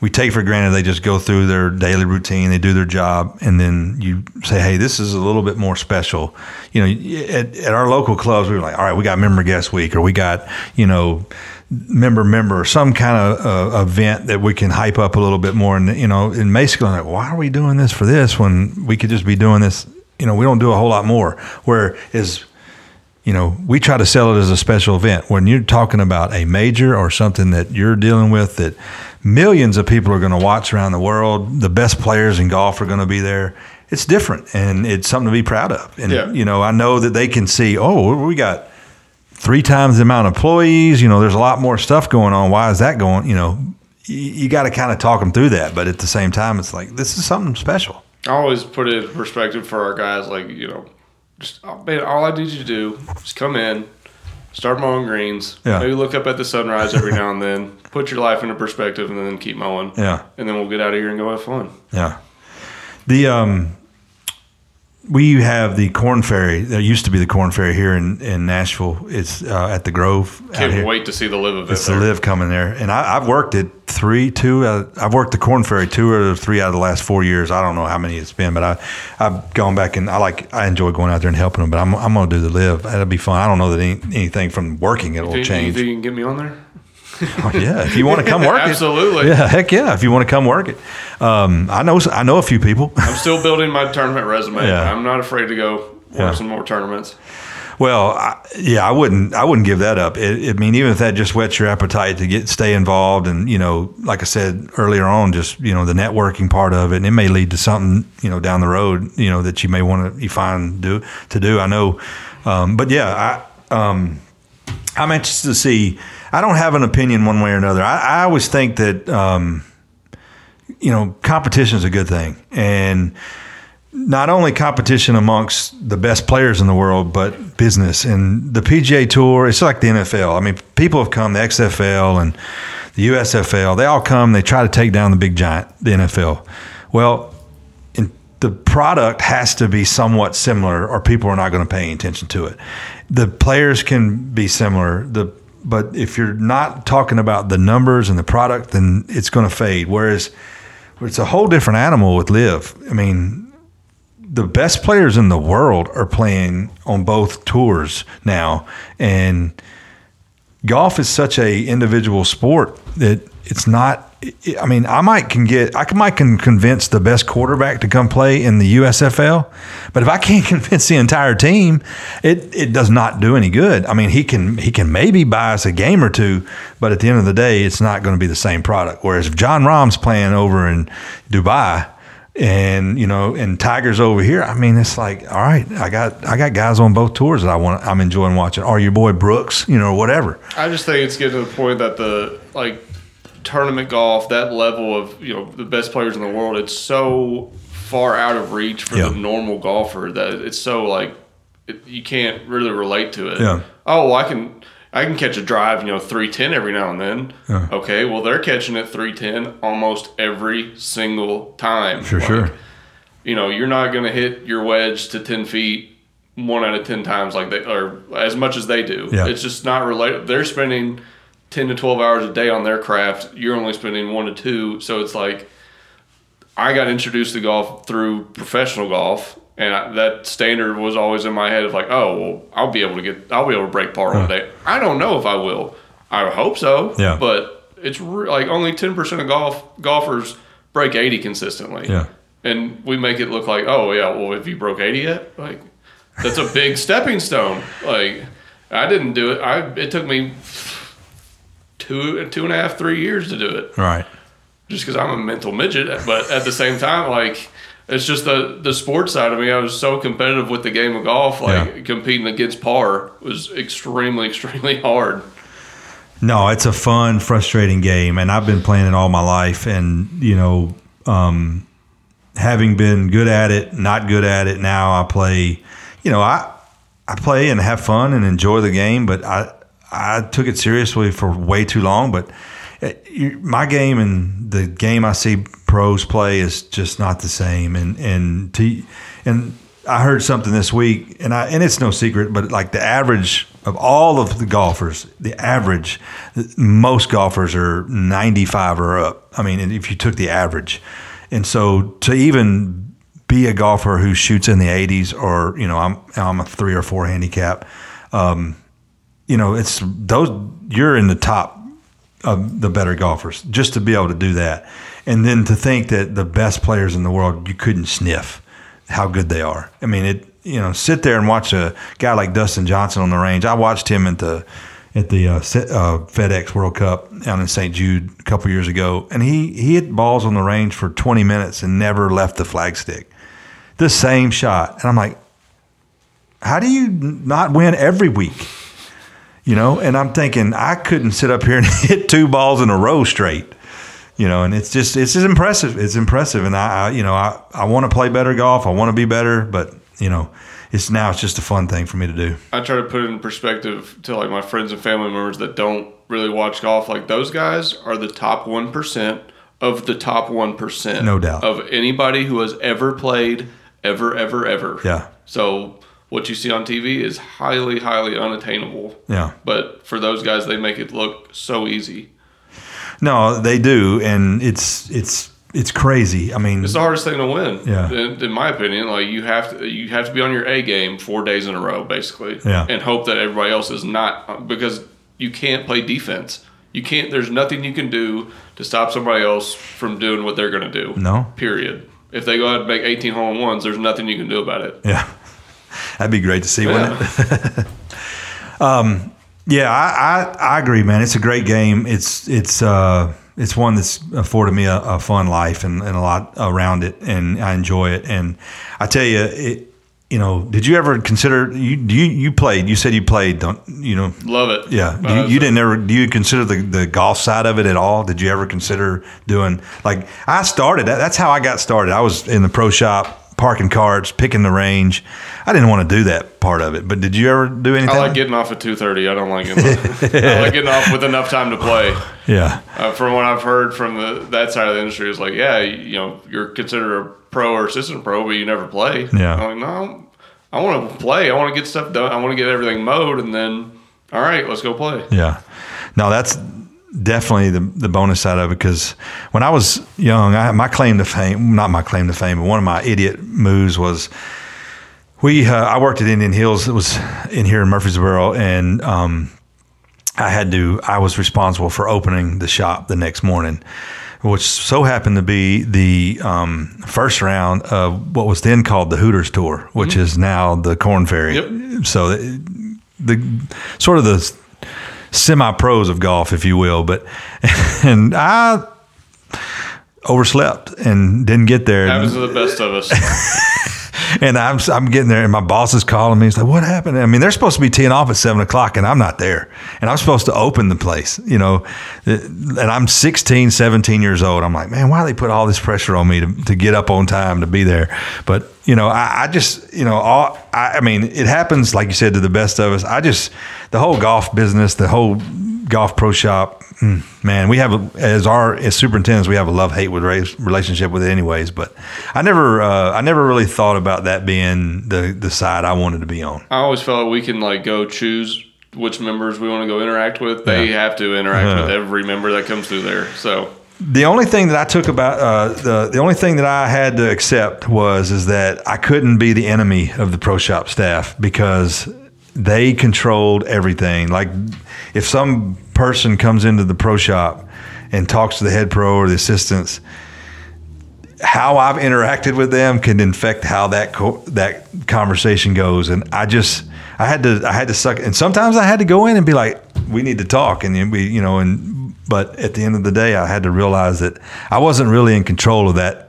we take for granted they just go through their daily routine they do their job and then you say hey this is a little bit more special. You know at, at our local clubs we were like all right we got member guest week or we got you know member member some kind of uh, event that we can hype up a little bit more and you know and basically like why are we doing this for this when we could just be doing this you know we don't do a whole lot more where is you know we try to sell it as a special event when you're talking about a major or something that you're dealing with that millions of people are going to watch around the world the best players in golf are going to be there it's different and it's something to be proud of and Yeah. you know i know that they can see oh we got three times the amount of employees. You know, there's a lot more stuff going on. Why is that going? You know, you, you got to kind of talk them through that. But at the same time, it's like this is something special. I always put it in perspective for our guys, like you know, just oh, man, all I need you to do is come in, start mowing greens, Yeah. maybe look up at the sunrise every now and then, put your life into perspective, and then keep mowing. Yeah. and then we'll get out of here and go have fun. Yeah. The um, we have the Korn Ferry. There used to be the Korn Ferry here in, in Nashville. It's uh, at the Grove. Can't wait to see the LIV event. It's the LIV coming there, and I, I've worked it three, two. Uh, I've worked the Korn Ferry two or three out of the last four years. I don't know how many it's been, but I, I've gone back and I like. I enjoy going out there and helping them. But I'm, I'm going to do the LIV. That'll be fun. I don't know that any, anything from working it will Think, you change. think you can get me on there? Oh, yeah, if you want to come work it, Absolutely. yeah, heck yeah. If you want to come work it, um, I know I know a few people. I'm still building my tournament resume. Yeah. I'm not afraid to go work Yeah. some more tournaments. Well, I, yeah, I wouldn't. I wouldn't give that up. It, I mean, even if that just whets your appetite to get stay involved, and you know, like I said earlier on, just you know, the networking part of it, and it may lead to something you know down the road, you know, that you may want to you find do to do. I know, um, but yeah, I. Um, I'm interested to see. I don't have an opinion one way or another. I, I always think that um, you know competition is a good thing, and not only competition amongst the best players in the world, but business and the PGA Tour. It's like the NFL. I mean, people have come, the XFL and the USFL. They all come. They try to take down the big giant, the NFL. Well, the product has to be somewhat similar, or people are not going to pay any attention to it. The players can be similar. The but if you're not talking about the numbers and the product, then it's going to fade. Whereas it's a whole different animal with LIV. I mean, the best players in the world are playing on both tours now, and golf is such a individual sport that it's not. I mean, I might can get, I might can convince the best quarterback to come play in the USFL, but if I can't convince the entire team, it it does not do any good. I mean, he can he can maybe buy us a game or two, but at the end of the day, it's not going to be the same product. Whereas if Jon Rahm's playing over in Dubai, and you know, and Tigers over here. I mean, it's like, all right, I got I got guys on both tours that I want. I'm enjoying watching. Or your boy Brooks, you know, whatever. I just think it's getting to the point that the like tournament golf, that level of you know the best players in the world, it's so far out of reach for Yeah. the normal golfer that it's so like it, you can't really relate to it. Yeah. Oh, well, I can I can catch a drive, you know, three ten every now and then. Yeah. Okay, well they're catching it three ten almost every single time. For Like, sure. You know, you're not going to hit your wedge to ten feet one out of ten times like they or as much as they do. Yeah. It's just not related. They're spending ten to twelve hours a day on their craft. You're only spending one to two. So it's like I got introduced to golf through professional golf, and I, that standard was always in my head of like, oh, well, I'll be able to get, I'll be able to break par one day. I don't know if I will. I hope so. Yeah. But it's re- like only ten percent of golf golfers break eighty consistently. Yeah. And we make it look like, oh yeah, well, if you broke eighty yet? Like, that's a big stepping stone. Like, I didn't do it. I it took me two two and a half three years to do it Right. just because I'm a mental midget. But at the same time, like it's just the the sports side of me. I was so competitive with the game of golf. Like Yeah. competing against par was extremely extremely hard. No, it's a fun, frustrating game, and I've been playing it all my life. And you know, um, having been good at it, not good at it, now I play. You know, I I play and have fun and enjoy the game, but I I took it seriously for way too long. But you- my game and the game I see pros play is just not the same. And and to and I heard something this week, and I and it's no secret, but like the average of all of the golfers, the average, most golfers are 95 or up. I mean, if you took the average, and so to even be a golfer who shoots in the 80s, or you know, I'm I'm a three or four handicap. Um, you know, it's those you're in the top of the better golfers just to be able to do that, and then to think that the best players in the world you couldn't sniff how good they are. I mean, it you know, sit there and watch a guy like Dustin Johnson on the range. I watched him at the at the uh, uh, FedEx World Cup down in St. Jude a couple years ago, and he he hit balls on the range for 20 minutes and never left the flagstick. The same shot, and I'm like, how do you not win every week? You know, and I'm thinking I couldn't sit up here and hit two balls in a row straight. You know, and it's just it's just impressive. It's impressive, and I, I you know I I want to play better golf. I want to be better, but you know, it's now it's just a fun thing for me to do. I try to put it in perspective to like my friends and family members that don't really watch golf. Like those guys are the top one percent of the top one percent, No doubt. of anybody who has ever played, ever, ever, ever. Yeah. So what you see on TV is highly, highly unattainable. Yeah. But for those guys, they make it look so easy. No, they do, and it's it's it's crazy. I mean, It's the hardest thing to win. Yeah. In, in my opinion, like you have to you have to be on your A game four days in a row, basically. Yeah. And hope that everybody else is not because you can't play defense. You can't. There's nothing you can do to stop somebody else from doing what they're going to do. No. Period. If they go ahead and make 18 hole in ones, there's nothing you can do about it. yeah, that'd be great to see, wouldn't it? Yeah. Yeah, I, I, I agree, man. It's a great game. It's it's uh it's one that's afforded me a, a fun life and, and a lot around it, and I enjoy it. And I tell you, it, you know, did you ever consider you you you played? You said you played, don't you know? Love it. Yeah, you, you didn't ever. Do you consider the, the golf side of it at all? Did you ever consider doing like I started? That, that's how I got started. I was in the pro shop, parking carts, picking the range. I didn't want to do that part of it. But did you ever do anything? I like getting off at 2:30. I don't like getting. Off. I like getting off with enough time to play. Yeah, Uh, from what I've heard from the, that side of the industry, is like, yeah, you, you know, you're considered a pro or assistant pro, but you never play. Yeah. I'm like, no, I want to play. I want to get stuff done. I want to get everything mowed, and then, all right, let's go play. yeah. No, that's definitely the the bonus side of it because when I was young, I, my claim to fame, not my claim to fame, but one of my idiot moves was we. Uh, I worked at Indian Hills. It was in here in Murfreesboro, and um, I had to. I was responsible for opening the shop the next morning, which so happened to be the um, first round of what was then called the Hooters Tour, which is now the Korn Ferry. Yep. So the, the sort of the semi pros of golf, if you will. But and I overslept and didn't get there. Happens to the best of us. And I'm I'm getting there, and my boss is calling me. He's like, "What happened?" I mean, they're supposed to be teeing off at seven o'clock, and I'm not there. And I'm supposed to open the place, you know. Uh, and I'm 16, 17 years old. I'm like, man, why do they put all this pressure on me to, to get up on time to be there? But you know, I, I just, you know, all I, I mean, it happens, like you said, to the best of us. I just the whole golf business, the whole golf pro shop, mm, man, we have as our as superintendents, we have a love hate with relationship with it, anyways. But I never, uh, I never really thought about that being the the side I wanted to be on. I always felt like we can like go choose which members we want to go interact with. They Yeah. have to interact Uh-huh. with every member that comes through there. So The only thing that I took about uh, the the only thing that I had to accept was is that I couldn't be the enemy of the pro shop staff because they controlled everything. Like if some person comes into the pro shop and talks to the head pro or the assistants, how I've interacted with them can infect how that co- that conversation goes. And I just I had to I had to suck. And sometimes I had to go in and be like, we need to talk. And we you know and but at the end of the day, I had to realize that I wasn't really in control of that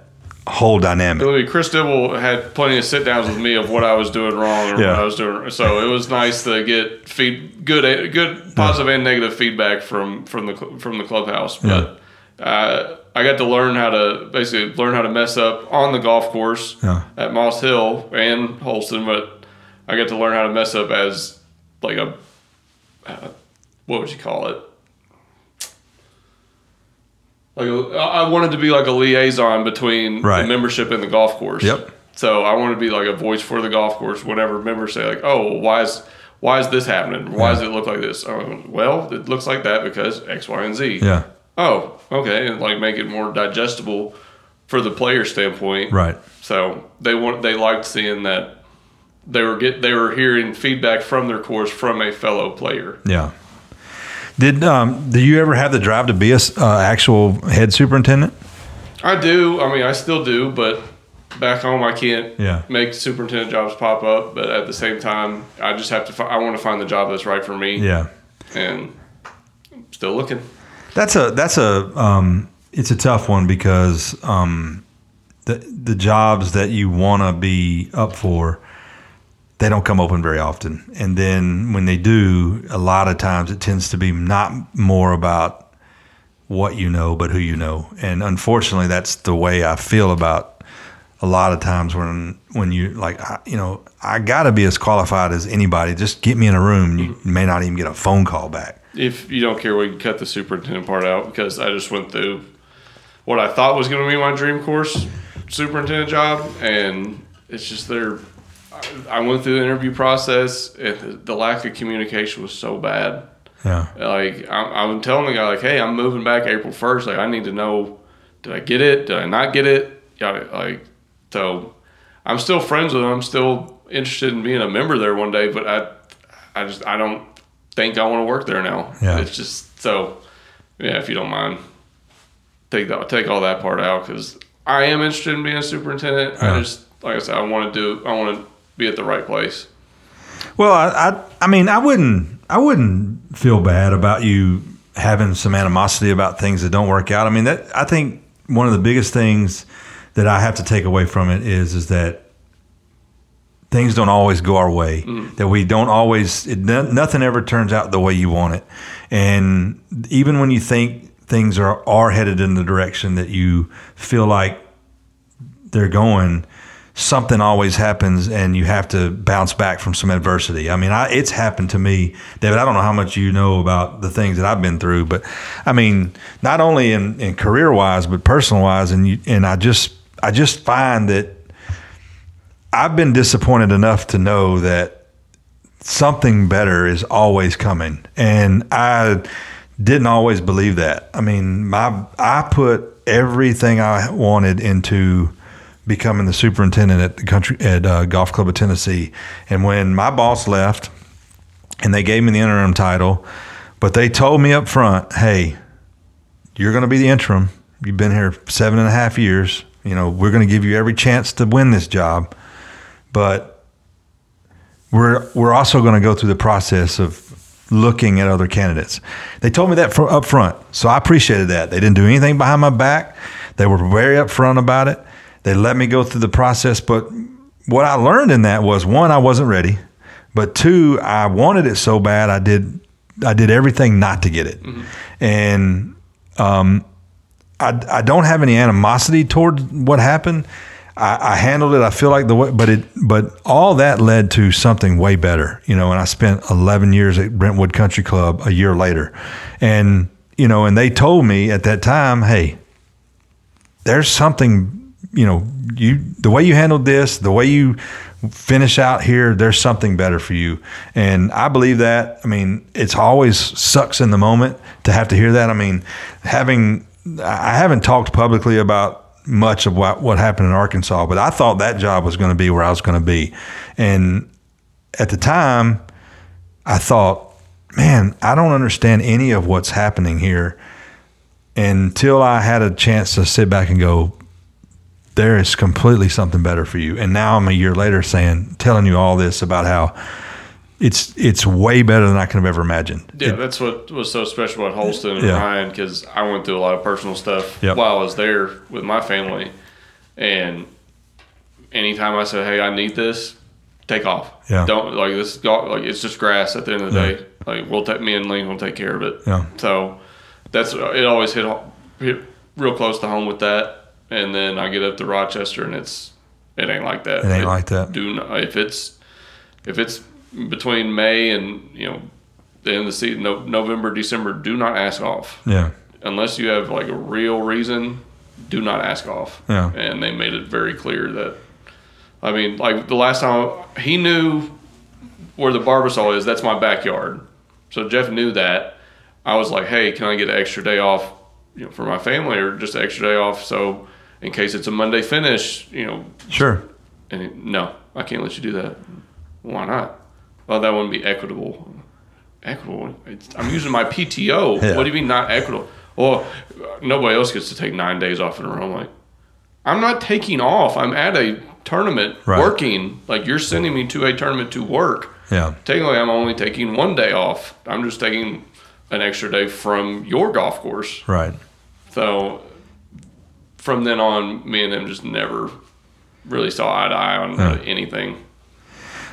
whole dynamic. I mean, Chris Dibble had plenty of sit downs with me of what I was doing wrong or Yeah. what I was doing. So it was nice to get feed good, good positive and negative feedback from from the from the clubhouse. But uh, I got to learn how to basically learn how to mess up on the golf course Yeah. at Moss Hill and Holston. But I got to learn how to mess up as like a uh, what would you call it? Like a, I wanted to be like a liaison between Right. the membership and the golf course. Yep. So I wanted to be like a voice for the golf course. Whenever members say like, "Oh, well, why is why is this happening? Why does it look like this?" Went, well, it looks like that because X, Y, and Z. Yeah. Oh, okay, and like make it more digestible for the player standpoint. Right. So they want they liked seeing that they were get they were hearing feedback from their course from a fellow player. Yeah. Did um, did you ever have the drive to be a uh, actual head superintendent? I do. I mean, I still do, but back home I can't Yeah. make superintendent jobs pop up. But at the same time, I just have to. Fi- I want to find the job that's right for me. Yeah. And I'm still looking. That's a that's a um, it's a tough one because um, the the jobs that you want to be up for they don't come open very often, and then when they do, a lot of times it tends to be not more about what you know, but who you know, and unfortunately, that's the way I feel about a lot of times when when you like I, you know I got to be as qualified as anybody. Just get me in a room, you mm-hmm. may not even get a phone call back. If you don't care, we can cut the superintendent part out because I just went through what I thought was going to be my dream course superintendent job, and it's just there. I went through the interview process, and the lack of communication was so bad. Yeah. Like I'm, I'm telling the guy, like, hey, I'm moving back April first. Like I need to know, did I get it? Did I not get it? Yeah, like so. I'm still friends with him. I'm still interested in being a member there one day, but I, I just I don't think I want to work there now. Yeah. It's just so. Yeah, if you don't mind, take that take all that part out because I am interested in being a superintendent. Yeah. I just like I said, I want to do. I want to be at the right place. Well, I, I, I mean, I wouldn't, I wouldn't feel bad about you having some animosity about things that don't work out. I mean, that I think one of the biggest things that I have to take away from it is, is that things don't always go our way. Mm. That we don't always, it, nothing ever turns out the way you want it. And even when you think things are are headed in the direction that you feel like they're going, something always happens and you have to bounce back from some adversity. I mean, I, it's happened to me, David. I don't know how much you know about the things that I've been through, but I mean, not only in, in career wise, but personal wise. And you, and I just, I just find that I've been disappointed enough to know that something better is always coming. And I didn't always believe that. I mean, my I put everything I wanted into becoming the superintendent at the country at uh, Golf Club of Tennessee. And when my boss left, and they gave me the interim title, but they told me up front, "Hey, you're going to be the interim. You've been here seven and a half years. You know, we're going to give you every chance to win this job, but we're we're also going to go through the process of looking at other candidates." They told me that for, up front, so I appreciated that. They didn't do anything behind my back. They were very upfront about it. They let me go through the process, but what I learned in that was one, I wasn't ready, but two, I wanted it so bad I did I did everything not to get it, and um, I, I don't have any animosity toward what happened. I, I handled it. I feel like the way, but it, but all that led to something way better, you know. And I spent 11 years at Brentwood Country Club a year later, and you know, and they told me at that time, hey, there's something, you know, you the way you handled this, the way you finish out here, there's something better for you. And I believe that. I mean, it's always sucks in the moment to have to hear that. I mean, having I haven't talked publicly about much of what, what happened in Arkansas, but I thought that job was going to be where I was going to be. And at the time, I thought, man, I don't understand any of what's happening here until I had a chance to sit back and go, there is completely something better for you. And now I'm a year later saying, telling you all this about how it's it's way better than I could have ever imagined. Yeah, that's what was so special about Holston and Yeah. Ryan because I went through a lot of personal stuff Yep. while I was there with my family. And anytime I said, "Hey, I need this," take off. Yeah. Don't like this. Like it's just grass at the end of the Yeah. day. Like we'll take me and Lane will take care of it. Yeah. So that's it. Always hit hit real close to home with that. And then I get up to Rochester and it's it ain't like that. It ain't like that. Do not, if it's if it's between May and you know the end of the season, no, November, December, do not ask off Yeah. unless you have like a real reason. Do not ask off. Yeah. And they made it very clear that. I mean, like the last time he knew where the Barbasol is, that's my backyard. So Jeff knew that. I was like, hey, can I get an extra day off, you know, for my family, or just an extra day off, so in case it's a Monday finish, you know. Sure. And he, no, I can't let you do that. Why not? Well, that wouldn't be equitable. Equitable? It's, I'm using my PTO. Yeah. What do you mean not equitable? Well, nobody else gets to take nine days off in a row. I'm like, I'm not taking off. I'm at a tournament Right. working. Like you're sending me to a tournament to work. Yeah. Technically, I'm only taking one day off. I'm just taking an extra day from your golf course. Right. So from then on, me and him just never really saw eye to eye on uh, anything.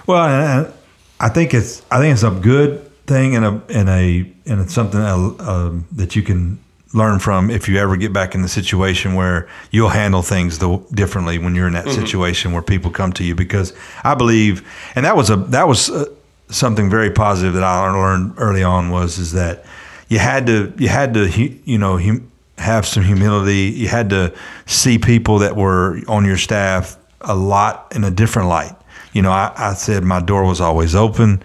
Well, I think it's I think it's a good thing and a and a and it's something uh, um, that you can learn from if you ever get back in the situation where you'll handle things the, differently when you're in that situation where people come to you. Because I believe and that was a that was uh, something very positive that I learned early on was is that you had to you had to you know hum, have some humility you had to see people that were on your staff a lot in a different light you know I, I said my door was always open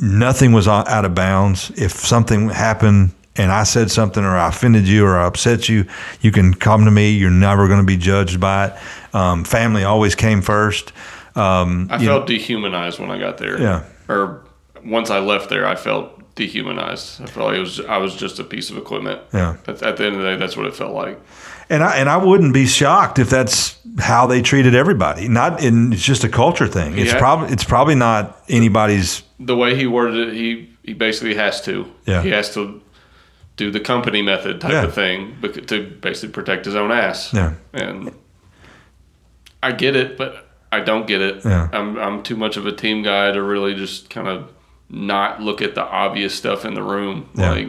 nothing was out of bounds if something happened and I said something or I offended you or I upset you, you can come to me. You're never going to be judged by it. Um, family always came first. Um, I felt dehumanized when I got there. Yeah. Or once I left there, I felt dehumanized. I felt like it was I was just a piece of equipment. Yeah. At, at the end of the day, that's what it felt like. And I and I wouldn't be shocked if that's how they treated everybody. Not in it's just a culture thing. It's Yeah. probably it's probably not anybody's. The way he worded it, he he basically has to. Yeah. He has to do the company method type Yeah. of thing to basically protect his own ass. Yeah. And I get it, but I don't get it. Yeah. I'm I'm too much of a team guy to really just kind of not look at the obvious stuff in the room. Yeah. Like,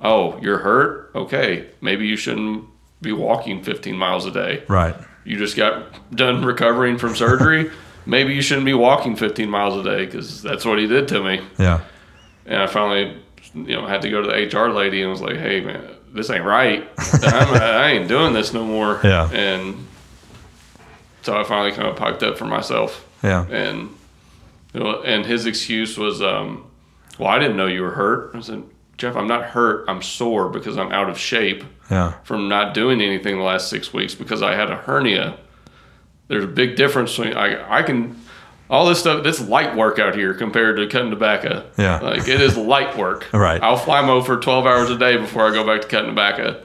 oh, you're hurt? Okay, maybe you shouldn't be walking 15 miles a day. Right. You just got done recovering from surgery. maybe you shouldn't be walking 15 miles a day because that's what he did to me. Yeah. And I finally, you know, had to go to the HR lady and was like, "Hey, man, this ain't right. I'm, I ain't doing this no more." Yeah. And so I finally kind of piped up for myself. Yeah. And and his excuse was, um, "Well, I didn't know you were hurt." I said, "Jeff, I'm not hurt. I'm sore because I'm out of shape Yeah. from not doing anything the last six weeks because I had a hernia. There's a big difference between I I can." All this stuff, this light work out here compared to cutting tobacco. Yeah. Like it is light work. Right. I'll fly mow for 12 hours a day before I go back to cutting tobacco.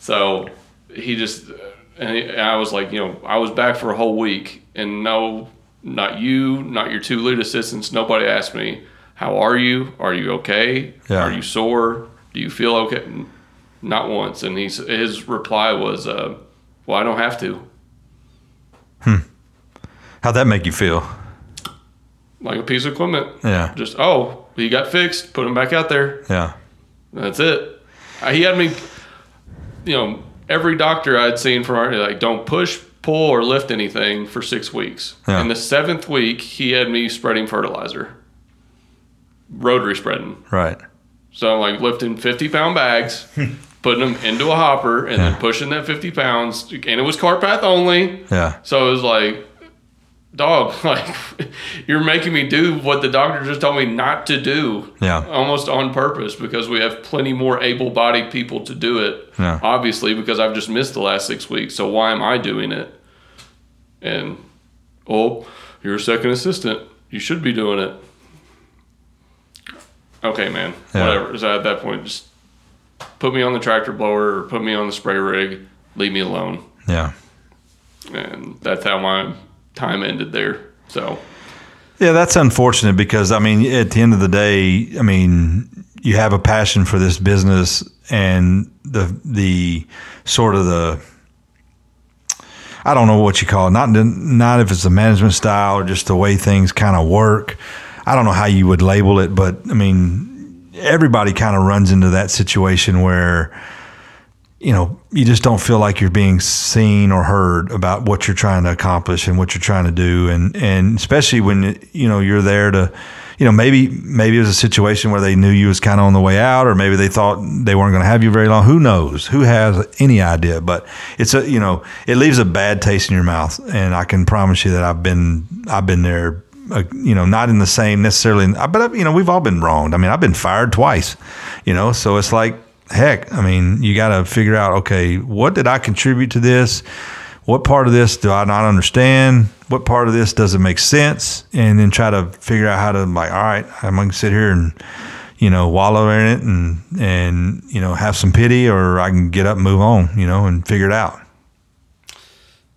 So he just, and he- I was like, you know, I was back for a whole week and no, not you, not your two lead assistants. Nobody asked me, how are you? Are you okay? Yeah. Are you sore? Do you feel okay? Not once. And he's, his reply was, uh, well, I don't have to. Hmm. How'd that make you feel? Like a piece of equipment. Yeah. Just, oh, he got fixed. Put him back out there. Yeah. That's it. He had me, you know, every doctor I'd seen from our, like, don't push, pull, or lift anything for six weeks. Yeah. In the seventh week, he had me spreading fertilizer, rotary spreading. Right. So I'm like lifting 50 pound bags, putting them into a hopper, and Yeah. then pushing that 50 pounds. And it was cart path only. Yeah. So it was like, dog, like you're making me do what the doctor just told me not to do. Yeah. Almost on purpose because we have plenty more able bodied people to do it. Yeah. Obviously, because I've just missed the last six weeks. So why am I doing it? And oh, you're a second assistant. You should be doing it. Okay, man. Yeah. Whatever. So at that point, just put me on the tractor blower or put me on the spray rig. Leave me alone Yeah. and that's how my time ended there. So Yeah, that's unfortunate because I mean, at the end of the day, I mean, you have a passion for this business and the the sort of the I don't know what you call it. Not not if it's the management style or just the way things kind of work. I don't know how you would label it, but I mean, everybody kind of runs into that situation where you know, you just don't feel like you're being seen or heard about what you're trying to accomplish and what you're trying to do. And, and especially when, you know, you're there to, you know, maybe, maybe it was a situation where they knew you was kind of on the way out, or maybe they thought they weren't going to have you very long. Who knows? Who has any idea? But it's a, you know, it leaves a bad taste in your mouth. And I can promise you that I've been, I've been there uh, you know, not in the same necessarily, but you know, we've all been wronged. I mean, I've been fired twice, you know, so it's like heck, I mean, you got to figure out, okay, what did I contribute to this? What part of this do I not understand? What part of this doesn't make sense? And then try to figure out how to like, all right, I'm going to sit here and, you know, wallow in it and, and, you know, have some pity or I can get up and move on, you know, and figure it out.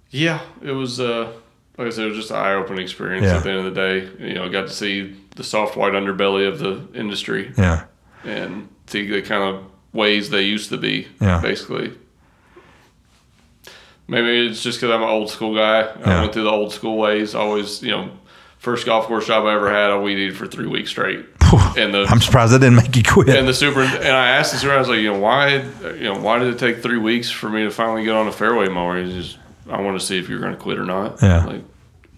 Yeah, it was, uh, like I said, it was just an eye opening experience yeah. at the end of the day. You know, got to see the soft white underbelly of the industry. Yeah. And see the kind of ways they used to be. Yeah. Basically. Maybe it's just because I'm an old school guy. I Yeah. went through the old school ways. I Always, you know, first golf course job I ever had, I weeded for three weeks straight. And the I'm surprised that didn't make you quit. and the super and I asked the super, I was like, you know, why, you know, why did it take three weeks for me to finally get on a fairway mower? He's just, I want to see if you're going to quit or not. Yeah. Like,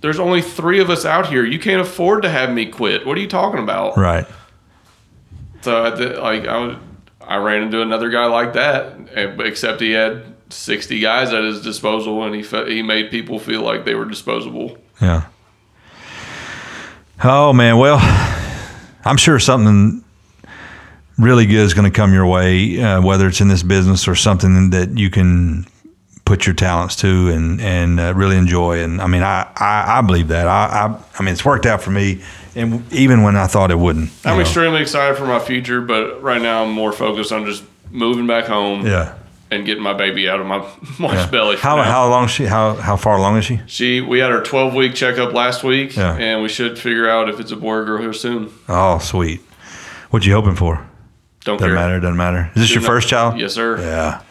there's only three of us out here. You can't afford to have me quit. What are you talking about? right. So like I was, I ran into another guy like that, eh, except he had 60 guys at his disposal, and he fe- he made people feel like they were disposable. Yeah. Oh man, well, I'm sure something really good is going to come your way, uh, whether it's in this business or something that you can put your talents to and and uh, really enjoy. And I mean, I I, I believe that. I, I I mean, it's worked out for me, and even when I thought it wouldn't. I'm know. extremely excited for my future, but right now I'm more focused on just moving back home Yeah. And getting my baby out of my wife's yeah. belly. How now. how long is she? How how far along is she? She we had our 12 week checkup last week, Yeah. and we should figure out if it's a boy or girl here soon. Oh, sweet. What you hoping for? Don't Doesn't care. matter. Doesn't matter. Is this your Didn't- first child? Yes, sir. Yeah.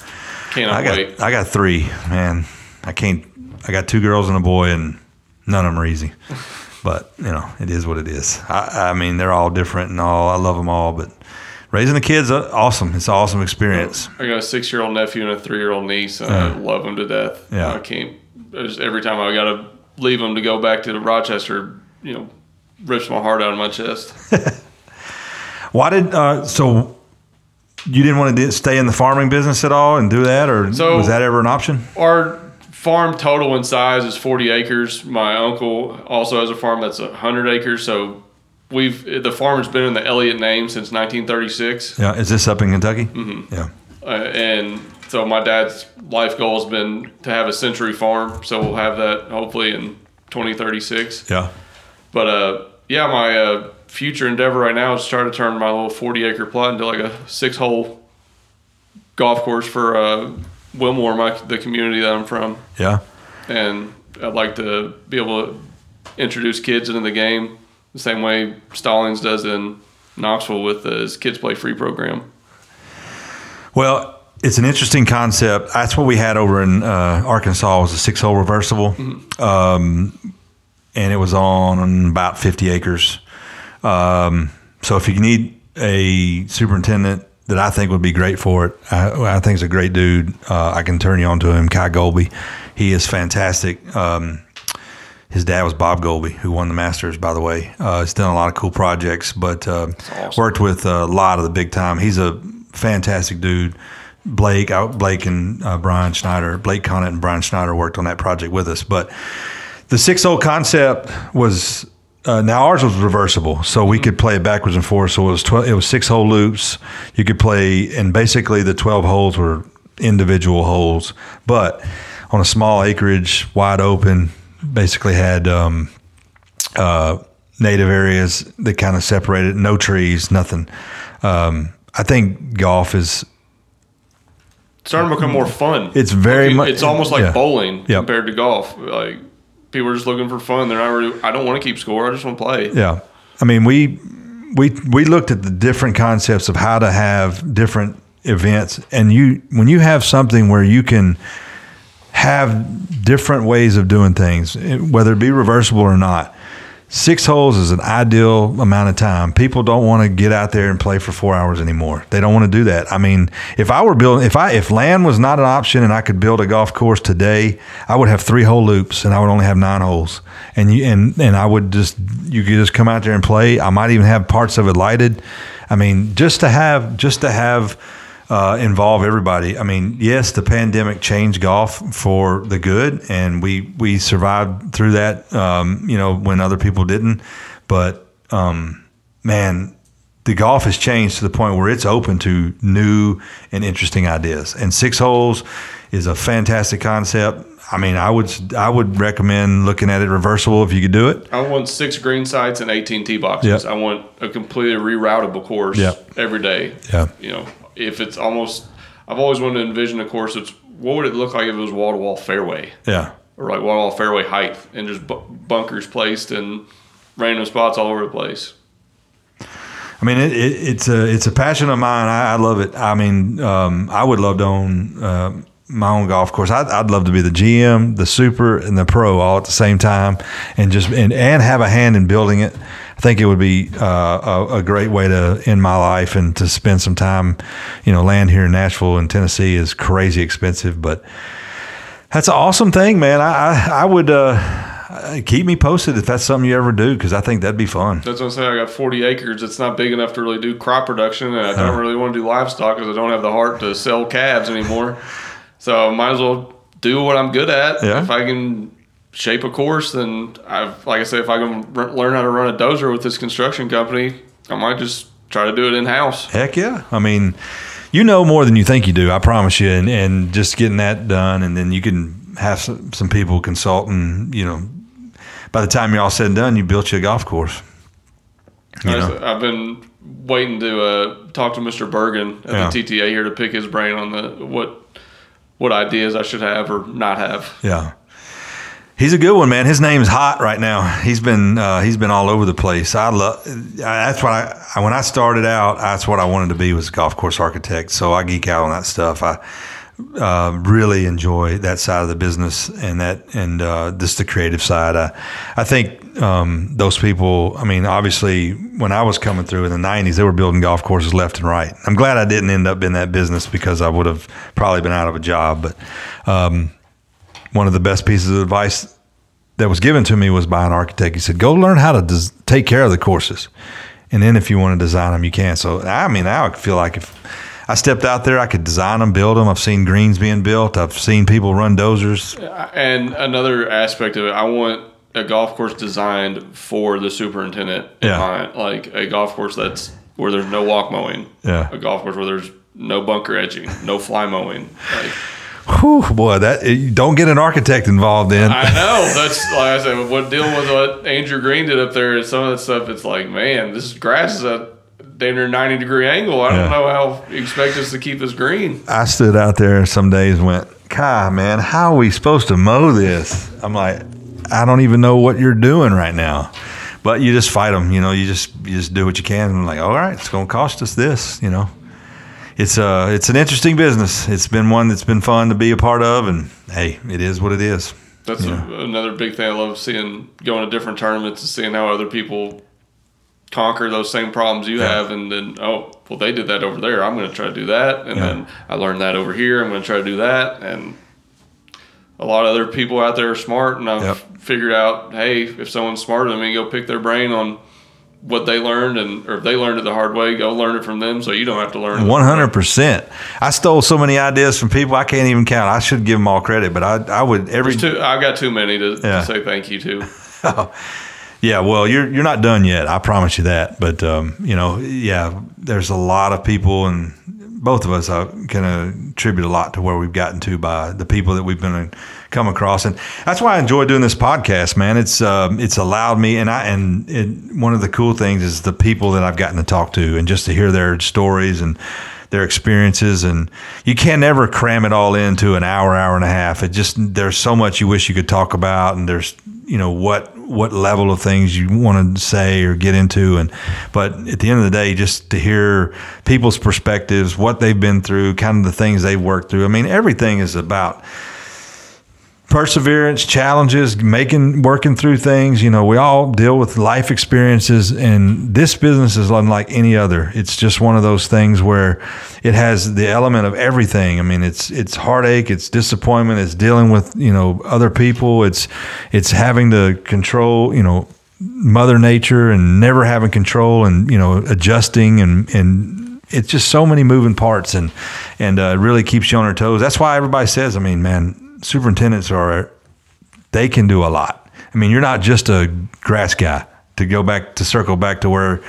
Cannot I got wait. I got three, man. I can't. I got two girls and a boy, and none of them are easy. But you know, it is what it is. I, I mean, they're all different and all. I love them all, but raising the kids, uh, awesome. It's an awesome experience. I got a six year old nephew and a three year old niece, and Yeah. I love them to death. Yeah. I can't. Just every time I got to leave them to go back to Rochester, you know, rips my heart out of my chest. Why did uh, so? You didn't want to stay in the farming business at all and do that, or So- was that ever an option? Our farm total in size is 40 acres. My uncle also has a farm that's 100 acres. So we've the farm has been in the Elliott name since 1936. Yeah, is this up in Kentucky? Mm-hmm. Yeah, Uh, and so my dad's life goal has been to have a century farm. So we'll have that hopefully in 2036. yeah, But uh, yeah, my uh, future endeavor right now is to try to turn my little 40 acre plot into like a six hole golf course for uh, Wilmore, my, the community that I'm from. yeah. And I'd like to be able to introduce kids into the game the same way Stallings does in Knoxville with his Kids Play Free program. Well, it's an interesting concept. That's what we had over in uh, Arkansas was a six hole reversible, um, and it was on about fifty acres. Um, so if you need a superintendent that I think would be great for it, I, I think he's a great dude. Uh, I can turn you on to him, Kye Goalby. He is fantastic. Um, his dad was Bob Goalby, who won the Masters, by the way. Uh, he's done a lot of cool projects, but uh, awesome. worked with a lot of the big time. He's a fantastic dude. Blake, out Blake and uh, Brian Schneider, Blake Conant and Brian Schneider worked on that project with us. But the six hole concept was uh, now ours was reversible, so we could play it backwards and forwards. So it was twelve, it was six hole loops. You could play, and basically the twelve holes were individual holes, but on a small acreage, wide open, basically had um, uh, native areas that kind of separated, no trees, nothing. Um, I think golf is starting to become more fun. It's very Like, much- It's almost like yeah. bowling compared to golf. Like people are just looking for fun. They're not really. I don't want to keep score. I just want to play. Yeah, I mean we we we looked at the different concepts of how to have different events, and you when you have something where you can have different ways of doing things, eh, whether it be reversible or not. Six holes is an ideal amount of time. People don't want to get out there and play for four hours anymore. They don't want to do that. I mean, if I were building, if I if land was not an option and I could build a golf course today, I would have three hole loops and I would only have nine holes. And you and and I would just you could just come out there and play. I might even have parts of it lighted. I mean, just to have just to have uh, involve everybody. I mean, yes, the pandemic changed golf for the good, and we we survived through that. Um, you know, when other people didn't. But um, man, the golf has changed to the point where it's open to new and interesting ideas. And six holes is a fantastic concept. I mean, I would I would recommend looking at it reversible if you could do it. I want six green sites and 18 tee boxes. Yep. I want a completely reroutable course yep. every day. Yeah. You know, if it's almost, I've always wanted to envision a course that's what would it look like if it was wall to wall fairway? Yeah. Or like wall to wall fairway height and just bu- bunkers placed in random spots all over the place. I mean, it, it, it's a it's a passion of mine. I, I love it. I mean, um, I would love to own uh, my own golf course. I'd, I'd, love to be the GM, the super, and the pro all at the same time, and just and, and have a hand in building it. I think it would be uh, a, a, great way to end my life and to spend some time. You know, land here in Nashville and Tennessee is crazy expensive, but that's an awesome thing, man. I I, I would. Uh, keep me posted if that's something you ever do because I think that'd be fun. That's what I'm saying. I got 40 acres. It's not big enough to really do crop production, and I don't really want to do livestock because I don't have the heart to sell calves anymore. so I might as well do what I'm good at. Yeah. If I can shape a course, then I've like I said, if I can r- learn how to run a dozer with this construction company, I might just try to do it in house. Heck yeah! I mean, you know more than you think you do. I promise you. And, and just getting that done, and then you can have some, some people consulting. you know, by the time you're all said and done, you built you a golf course. You know? I've been waiting to uh, talk to Mr. Bergen at yeah. the TTA here to pick his brain on the what what ideas I should have or not have. Yeah. He's a good one, man. His name's hot right now. He's been uh, he's been all over the place. I love that's what I when I started out. That's what I wanted to be was a golf course architect. So I geek out on that stuff. I uh, really enjoy that side of the business and that and uh, just the creative side. I, I think um, those people. I mean, obviously, when I was coming through in the '90s, they were building golf courses left and right. I'm glad I didn't end up in that business because I would have probably been out of a job. But um, one of the best pieces of advice that was given to me was by an architect. He said, "Go learn how to des- take care of the courses, and then if you want to design them, you can." So I mean, I feel like if I stepped out there, I could design them, build them. I've seen greens being built. I've seen people run dozers. And another aspect of it, I want a golf course designed for the superintendent in yeah. mind, like a golf course that's where there's no walk mowing. Yeah. A golf course where there's no bunker edging, no fly mowing. Like, Whew, boy, that eh, don't get an architect involved in. I know. That's like I said. What dealing with what Andrew Green did up there, some of that stuff. It's like, man, this grass is a damn near ninety degree angle. I don't yeah. know how you expect us to keep this green. I stood out there some days and went, God, man, how are we supposed to mow this? I'm like, I don't even know what you're doing right now. But you just fight them, you know. You just you just do what you can. And I'm like, all right, it's going to cost us this, you know it's uh it's an interesting business. It's been one that's been fun to be a part of, and hey, it is what it is. That's a, another big thing I love seeing going to different tournaments and seeing how other people conquer those same problems you yeah. have, and then oh well they did that over there. I'm going to try to do that, and yeah. then I learned that over here. I'm going to try to do that, and a lot of other people out there are smart, and I've yep. figured out hey if someone's smarter than me, go pick their brain on what they learned and or if they learned it the hard way, go learn it from them so you don't have to learn. One hundred percent. I stole so many ideas from people I can't even count. I should give them all credit, but I I would every too, I got too many to, yeah. to say thank you to. yeah, well, you're you're not done yet. I promise you that. But um, you know, yeah, there's a lot of people and both of us uh, can attribute a lot to where we've gotten to by the people that we've been come across, and that's why I enjoy doing this podcast, man. It's um, it's allowed me, and I and it, one of the cool things is the people that I've gotten to talk to, and just to hear their stories and their experiences, and you can never cram it all into an hour, hour and a half. It just there's so much you wish you could talk about, and there's you know what what level of things you want to say or get into. And but at the end of the day just to hear people's perspectives what they've been through kind of the things they've worked through. I mean everything is about perseverance, challenges, making, working through things. You know, we all deal with life experiences, and this business is unlike any other. It's just one of those things where it has the element of everything. I mean, it's it's heartache, it's disappointment, it's dealing with you know other people, it's it's having to control you know mother nature and never having control and you know adjusting and and it's just so many moving parts and and uh, it really keeps you on your toes that's why everybody says i mean man superintendents are they can do a lot. I mean you're not just a grass guy to go back to circle back to where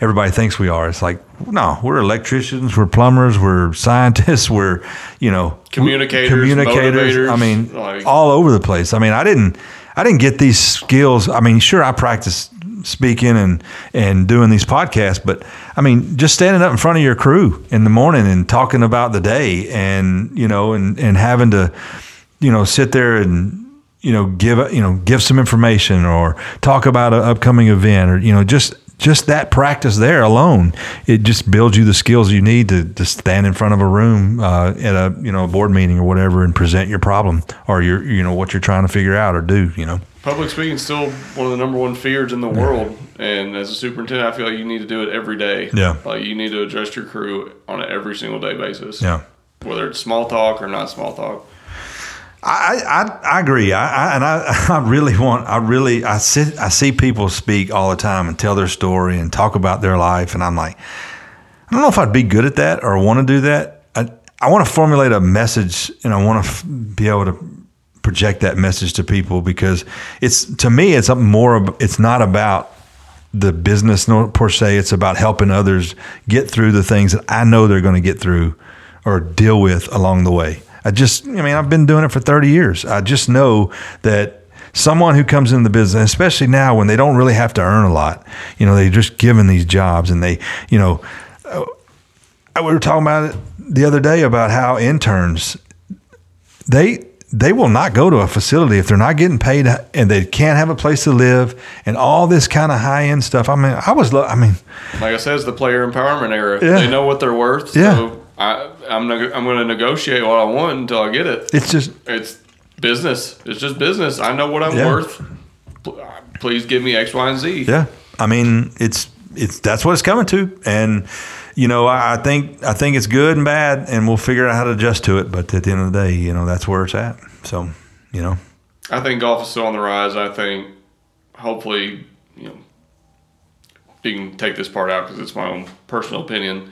everybody thinks we are. It's like no we're electricians we're plumbers we're scientists we're you know Communicators, communicators motivators, i mean like- all over the place. I mean i didn't i didn't get these skills. I mean sure i practiced speaking and and doing these podcasts but i mean just standing up in front of your crew in the morning and talking about the day and you know and and having to you know sit there and you know give you know give some information or talk about an upcoming event or you know just just that practice there alone it just builds you the skills you need to, to stand in front of a room uh, at a you know a board meeting or whatever and present your problem or your you know what you're trying to figure out or do you know Public speaking is still one of the number one fears in the world, and as a superintendent, I feel like you need to do it every day. Yeah. like you need to address your crew on an every single day basis. yeah whether it's small talk or not small talk. I, I, I agree. I, I and I, I really want. I really I sit. I see people speak all the time and tell their story and talk about their life, and I'm like, I don't know if I'd be good at that or want to do that. I I want to formulate a message, and I want to f- be able to project that message to people because it's to me it's more. It's not about the business per se. It's about helping others get through the things that I know they're going to get through or deal with along the way. I just, I mean, I've been doing it for 30 years. I just know that someone who comes into the business, especially now when they don't really have to earn a lot, you know, they're just given these jobs and they, you know, uh, we were talking about it the other day about how interns, they, they will not go to a facility if they're not getting paid and they can't have a place to live and all this kind of high end stuff. I mean, I was, lo- I mean, Like I said, it's the player empowerment era. Yeah. They know what they're worth. Yeah. So I, I'm neg- I'm going to negotiate what I want until I get it. it's just, It's business. It's just business. I know what I'm Yeah. worth. Please give me X, Y, and Z. Yeah, I mean it's it's that's what it's coming to, and you know I, I think I think it's good and bad, and we'll figure out how to adjust to it. But at the end of the day, you know that's where it's at. So you know, I think golf is still on the rise. I think hopefully, you know, you can take this part out because it's my own personal opinion.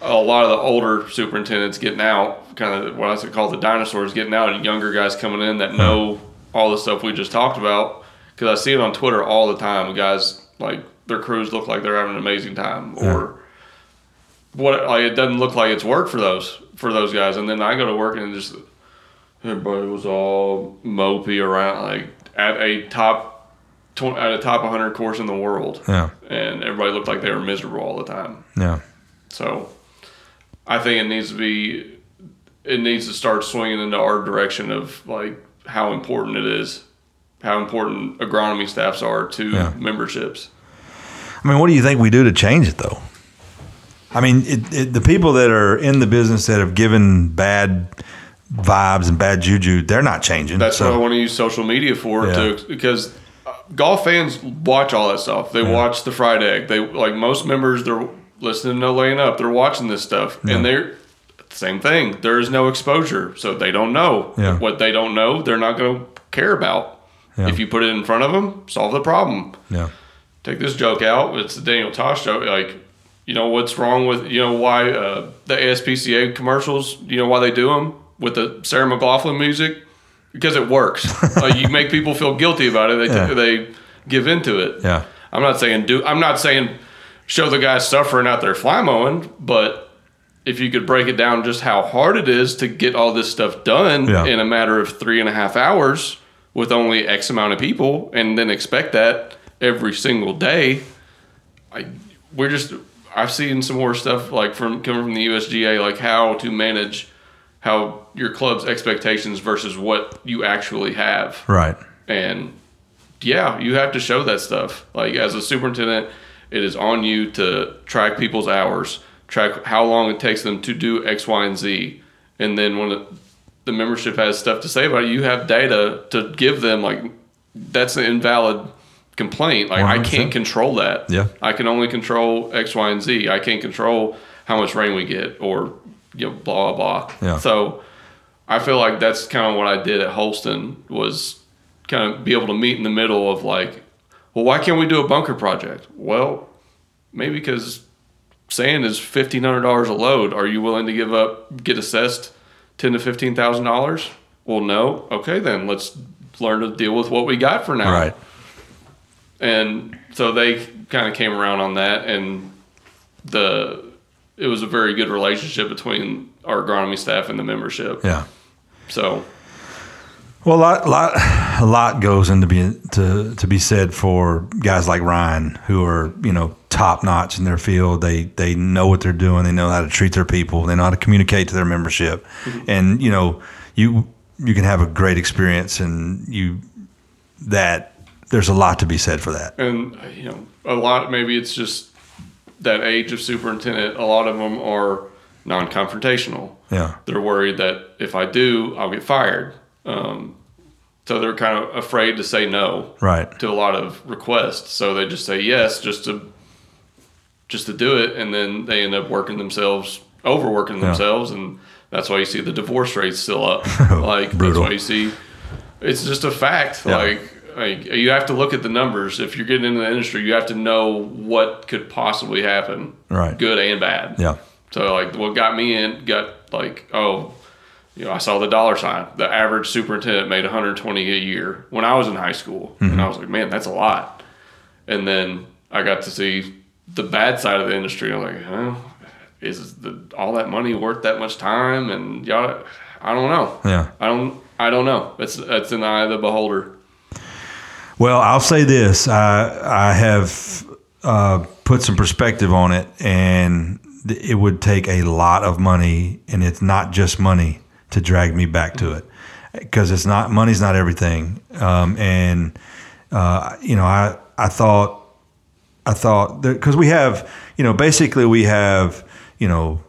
A lot of the older superintendents getting out, kind of what I call the dinosaurs getting out, and younger guys coming in that hmm. know all the stuff we just talked about. Because I see it on Twitter all the time. Guys like their crews look like they're having an amazing time, or what? Like it doesn't look like it's work for those for those guys. And then I go to work and just everybody was all mopey around like at a top tw- at a top 100 course in the world yeah, and everybody looked like they were miserable all the time yeah, so i think it needs to be it needs to start swinging into our direction of like how important it is how important agronomy staffs are to Yeah. memberships I mean, what do you think we do to change it though? I mean, it, it, the people that are in the business that have given bad vibes and bad juju, they're not changing. That's so, what I want to use social media for, Yeah. to because uh, golf fans watch all that stuff. They watch the fried egg. They like most members. They're listening to laying up. They're watching this stuff, and they're same thing. There is no exposure, so they don't know Yeah. what they don't know. They're not going to care about. Yeah. If you put it in front of them, solve the problem. yeah, Take this joke out. It's the Daniel Tosh joke. Like, you know what's wrong with you know why uh, the ASPCA commercials? You know why they do them with the Sarah McLachlan music? Because it works. uh, you make people feel guilty about it. They Yeah. they give into it. yeah, I'm not saying do. I'm not saying show the guys suffering out there fly mowing, but if you could break it down just how hard it is to get all this stuff done Yeah. in a matter of three and a half hours with only X amount of people, and then expect that every single day, I we're just I've seen some more stuff like from coming from the USGA, like how to manage how your club's expectations versus what you actually have. right. And yeah, you have to show that stuff. Like as a superintendent, it is on you to track people's hours, track how long it takes them to do X, Y, and Z, and then when the membership has stuff to say about it, you have data to give them. Like that's an invalid complaint. Like I 100%. can't control that. Yeah. I can only control X, Y, and Z. I can't control how much rain we get or you know blah blah blah. Yeah. So I feel like that's kind of what I did at Holston was kind of be able to meet in the middle of like, well, why can't we do a bunker project? Well, maybe because sand is fifteen hundred dollars a load. Are you willing to give up get assessed ten to fifteen thousand dollars? Well, no. Okay, then let's learn to deal with what we got for now. Right. And so they kind of came around on that, and the it was a very good relationship between our agronomy staff and the membership. Yeah. So Well, a lot, lot, a lot goes into being to to be said for guys like Ryan, who are you know top notch in their field. They they know what they're doing. They know how to treat their people. They know how to communicate to their membership, mm-hmm. and you know you you can have a great experience, and you that there's a lot to be said for that. and you know a lot maybe it's just that age of superintendent. A lot of them are non-confrontational. Yeah, They're worried that if I do, I'll get fired. Um, so they're kind of afraid to say no. right. to a lot of requests. So they just say yes just to just to do it, and then they end up working themselves, overworking themselves, and that's why you see the divorce rates still up. like that's why you see it's just a fact. Yeah. Like like you have to look at the numbers. If you're getting into the industry, you have to know what could possibly happen, Right. good and bad. Yeah, So like what got me in got like oh, you know I saw the dollar sign. The average superintendent made 120 a year when I was in high school, and I was like, man, that's a lot. And then I got to see the bad side of the industry. I'm like, huh, is the, all that money worth that much time? And y'all, I don't know. yeah. I don't. I don't know. It's it's in the eye of the beholder. Well, I'll say this: I I have uh, put some perspective on it, and it would take a lot of money, and it's not just money to drag me back to it, because it's not money's not everything. Um, and uh, you know, I I thought I thought because we have you know basically we have you know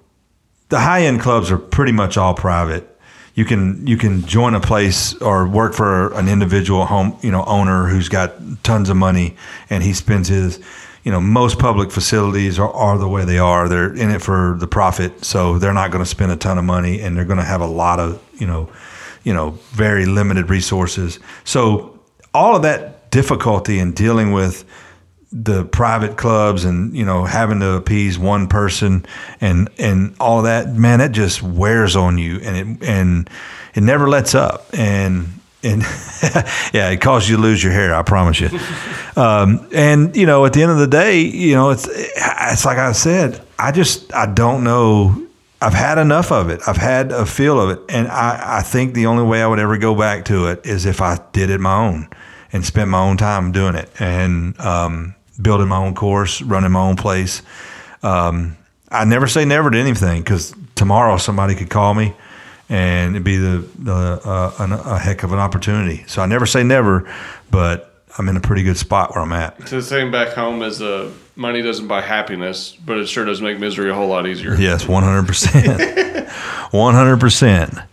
the high end clubs are pretty much all private. You can you can join a place or work for an individual home you know owner who's got tons of money and he spends his you know most public facilities are, are the way they are. They're in it for the profit, so they're not going to spend a ton of money and they're going to have a lot of you know you know very limited resources. So all of that difficulty in dealing with the private clubs and you know having to appease one person and and all that man it just wears on you and it and it never lets up and and yeah it causes you to lose your hair i promise you um, and you know at the end of the day you know it's it's like i said i just i don't know I've had enough of it. I've had a feel of it. And I, I think the only way I would ever go back to it is if I did it my own and spent my own time doing it and um, building my own course, running my own place. Um, I never say never to anything because tomorrow somebody could call me and it'd be the, the uh, an, a heck of an opportunity. So I never say never, but I'm in a pretty good spot where I'm at. To the same back home as uh, money doesn't buy happiness, but it sure does make misery a whole lot easier. Yes, 100%. 100%.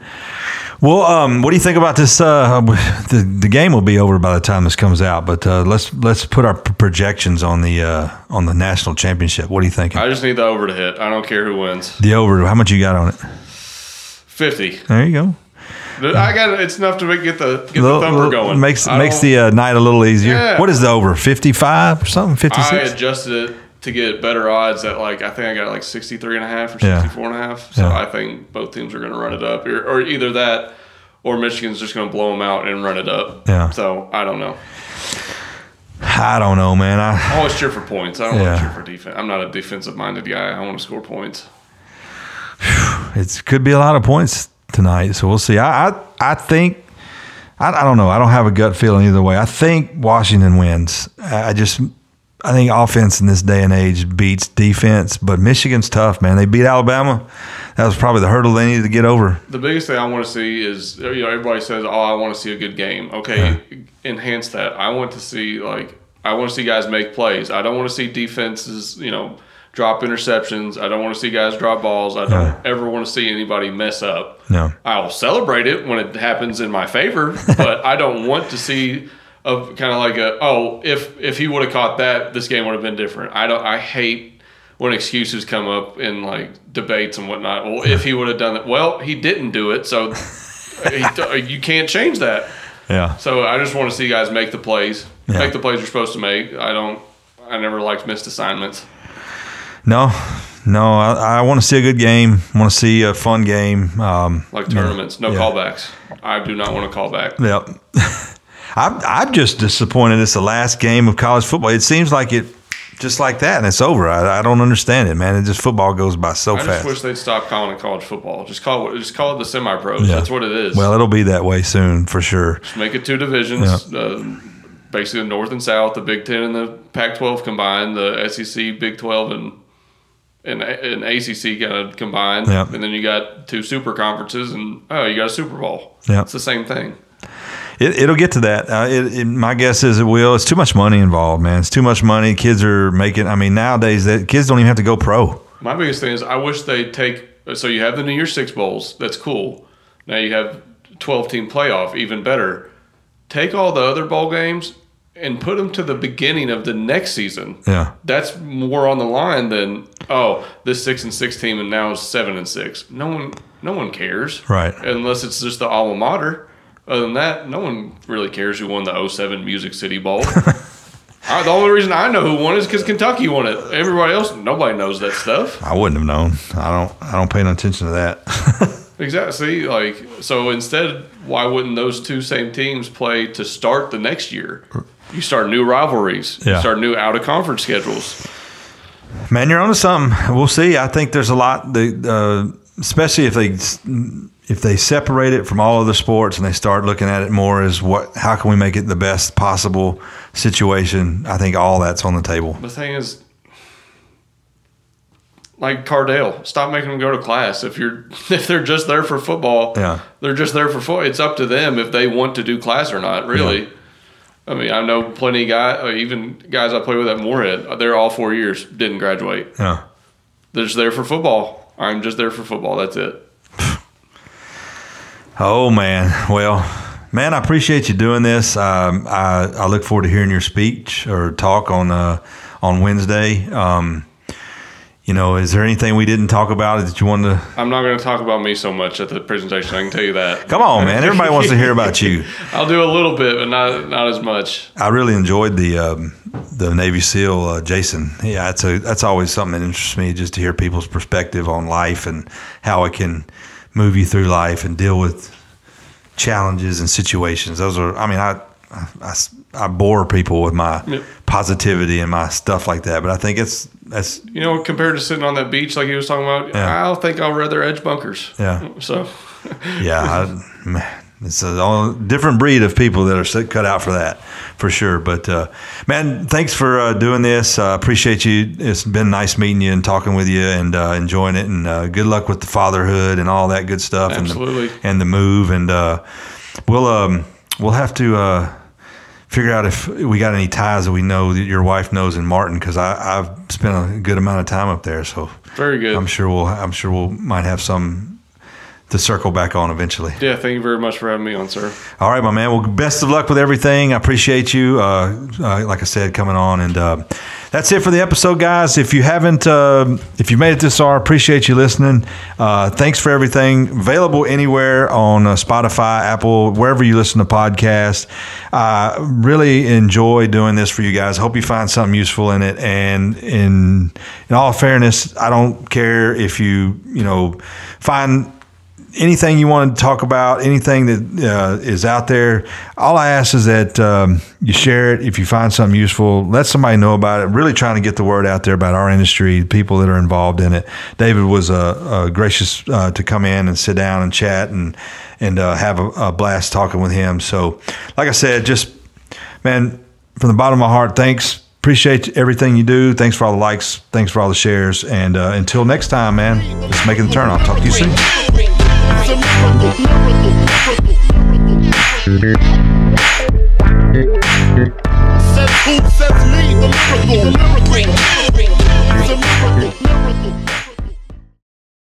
Well, um, what do you think about this? Uh, the, the game will be over by the time this comes out, but uh, let's let's put our p- projections on the uh, on the national championship. What are you thinking? I just need the over to hit. I don't care who wins. the over. How much you got on it? Fifty. There you go. I got it's enough to make, get the get Little- the thumper going. Makes I makes the uh, night a little easier. Yeah. What is the over? Fifty five or something? Fifty six. I adjusted it to get better odds at like I think I got like 63 and a half or Yeah. 64 and a half. So Yeah. I think both teams are going to run it up or, or either that or Michigan's just going to blow them out and run it up. Yeah. So I don't know. I don't know, man. I I always cheer for points. I don't Yeah. want to cheer for defense. I'm not a defensive minded guy. I want to score points. it could be a lot of points tonight, so we'll see. I I, I think I, I don't know. I don't have a gut feeling either way. I think Washington wins. I I just I think offense in this day and age beats defense, but Michigan's tough, man. They beat Alabama. That was probably the hurdle they needed to get over. The biggest thing I want to see is you know everybody says, "Oh, I want to see a good game." Okay, enhance that. I want to see like I want to see guys make plays. I don't want to see defenses you know drop interceptions. I don't want to see guys drop balls. I don't ever want to see anybody mess up. No. I'll celebrate it when it happens in my favor, but I don't want to see of kind of like a oh if if he would have caught that this game would have been different. I don't I hate when excuses come up in like debates and whatnot. Well, if he would have done it, well, he didn't do it, so he, you can't change that. Yeah. So I just want to see guys make the plays, Yeah. make the plays you're supposed to make. I don't. I never liked missed assignments. No, no. I, I want to see a good game. want to see a fun game. Um, Like tournaments, no Yeah. callbacks. I do not want a callback. Yep. I'm, I'm just disappointed it's the last game of college football. It seems like it just like that and it's over. I, I don't understand it, man. It just football goes by so I just fast. wish they'd stop calling it college football. Just call it. Just call it the semi-pros. Yeah. That's what it is. well, it'll be that way soon for sure. Just make it two divisions. Uh, basically, the North and South, the Big Ten and the Pac-12 combined, the SEC, Big 12, and and, and ACC kind of combined. Yeah. And then you got two super conferences, and oh, you got a Super Bowl. Yeah. It's the same thing. It, it'll get to that. Uh, it, it, my guess is it will. It's too much money involved, man. It's too much money. Kids are making. I mean, nowadays that kids don't even have to go pro. My biggest thing is I wish they'd take. So you have the New Year's Six bowls. That's cool. Now you have twelve team playoff. Even better. Take all the other bowl games and put them to the beginning of the next season. Yeah. That's more on the line than oh this six and six team and now it's seven and six. No one, no one cares. Right. Unless it's just the alma mater. Other than that, no one really cares who won the 07 Music City Bowl. I, the only reason I know who won is because Kentucky won it. Everybody else, nobody knows that stuff. I wouldn't have known. I don't. I don't pay no attention to that. Exactly. Like so instead, why wouldn't those two same teams play to start the next year? You start new rivalries. Yeah. You start new out of conference schedules. Man, you're onto something. We'll see. I think there's a lot. The uh, especially if they if they separate it from all other sports and they start looking at it more as what how can we make it the best possible situation. I think all that's on the table. The thing is, like Cardale, stop making them go to class. If you're if they're just there for football, Yeah. they're just there for football. It's up to them if they want to do class or not. Really. I mean, I know plenty of guys, uh, even guys I play with at Morehead. They're all four years, didn't graduate. Yeah. They're just there for football. I'm just there for football. That's it. Oh man. Well, man, I appreciate you doing this. Um, I I look forward to hearing your speech or talk on uh, on Wednesday. Um, you know, is there anything we didn't talk about that you wanted to? I'm not going to talk about me so much at the presentation. I can tell you that. Come on, man! Everybody wants to hear about you. I'll do a little bit, but not not as much. I really enjoyed the um, the Navy SEAL uh, Jason. Yeah, that's a that's always something that interests me, just to hear people's perspective on life and how it can move you through life and deal with challenges and situations. Those are, I mean, I I, I bore people with my Yep. positivity and my stuff like that, but I think it's that's You know, compared to sitting on that beach like he was talking about, Yeah. I think I'll rather edge bunkers. Yeah. So, yeah, I, man, it's a all- different breed of people that are cut out for that, for sure. But uh, man, thanks for uh, doing this. Uh, appreciate you. It's been nice meeting you and talking with you and uh, enjoying it. And uh, good luck with the fatherhood and all that good stuff. Absolutely. And the, and the move. And uh, we'll um, we'll have to. Figure out if we got any ties that we know that your wife knows in Martin because I've spent a good amount of time up there, so very good. I'm sure we'll I'm sure we'll might have some to circle back on eventually. yeah, thank you very much for having me on, sir. All right, my man. Well, best of luck with everything. I appreciate you. Uh, uh, like I said, coming on, and uh, that's it for the episode, guys. If you haven't, uh, if you made it this far, appreciate you listening. Uh, thanks for everything. Available anywhere on uh, Spotify, Apple, wherever you listen to podcasts. I really enjoy doing this for you guys. Hope you find something useful in it. And in in all fairness, I don't care if you you know find anything you want to talk about, anything that uh, is out there, all I ask is that um, you share it. If you find something useful, let somebody know about it. Really trying to get the word out there about our industry, people that are involved in it. David was uh, uh, gracious to come in and sit down and chat and and uh, have a, a blast talking with him. So, like I said, just man, from the bottom of my heart, thanks. Appreciate everything you do. Thanks for all the likes. Thanks for all the shares. And uh, until next time, man, let's make it the turn. I'll talk to you soon. Says who, says me, the lyrical, the lyrical, the lyrical.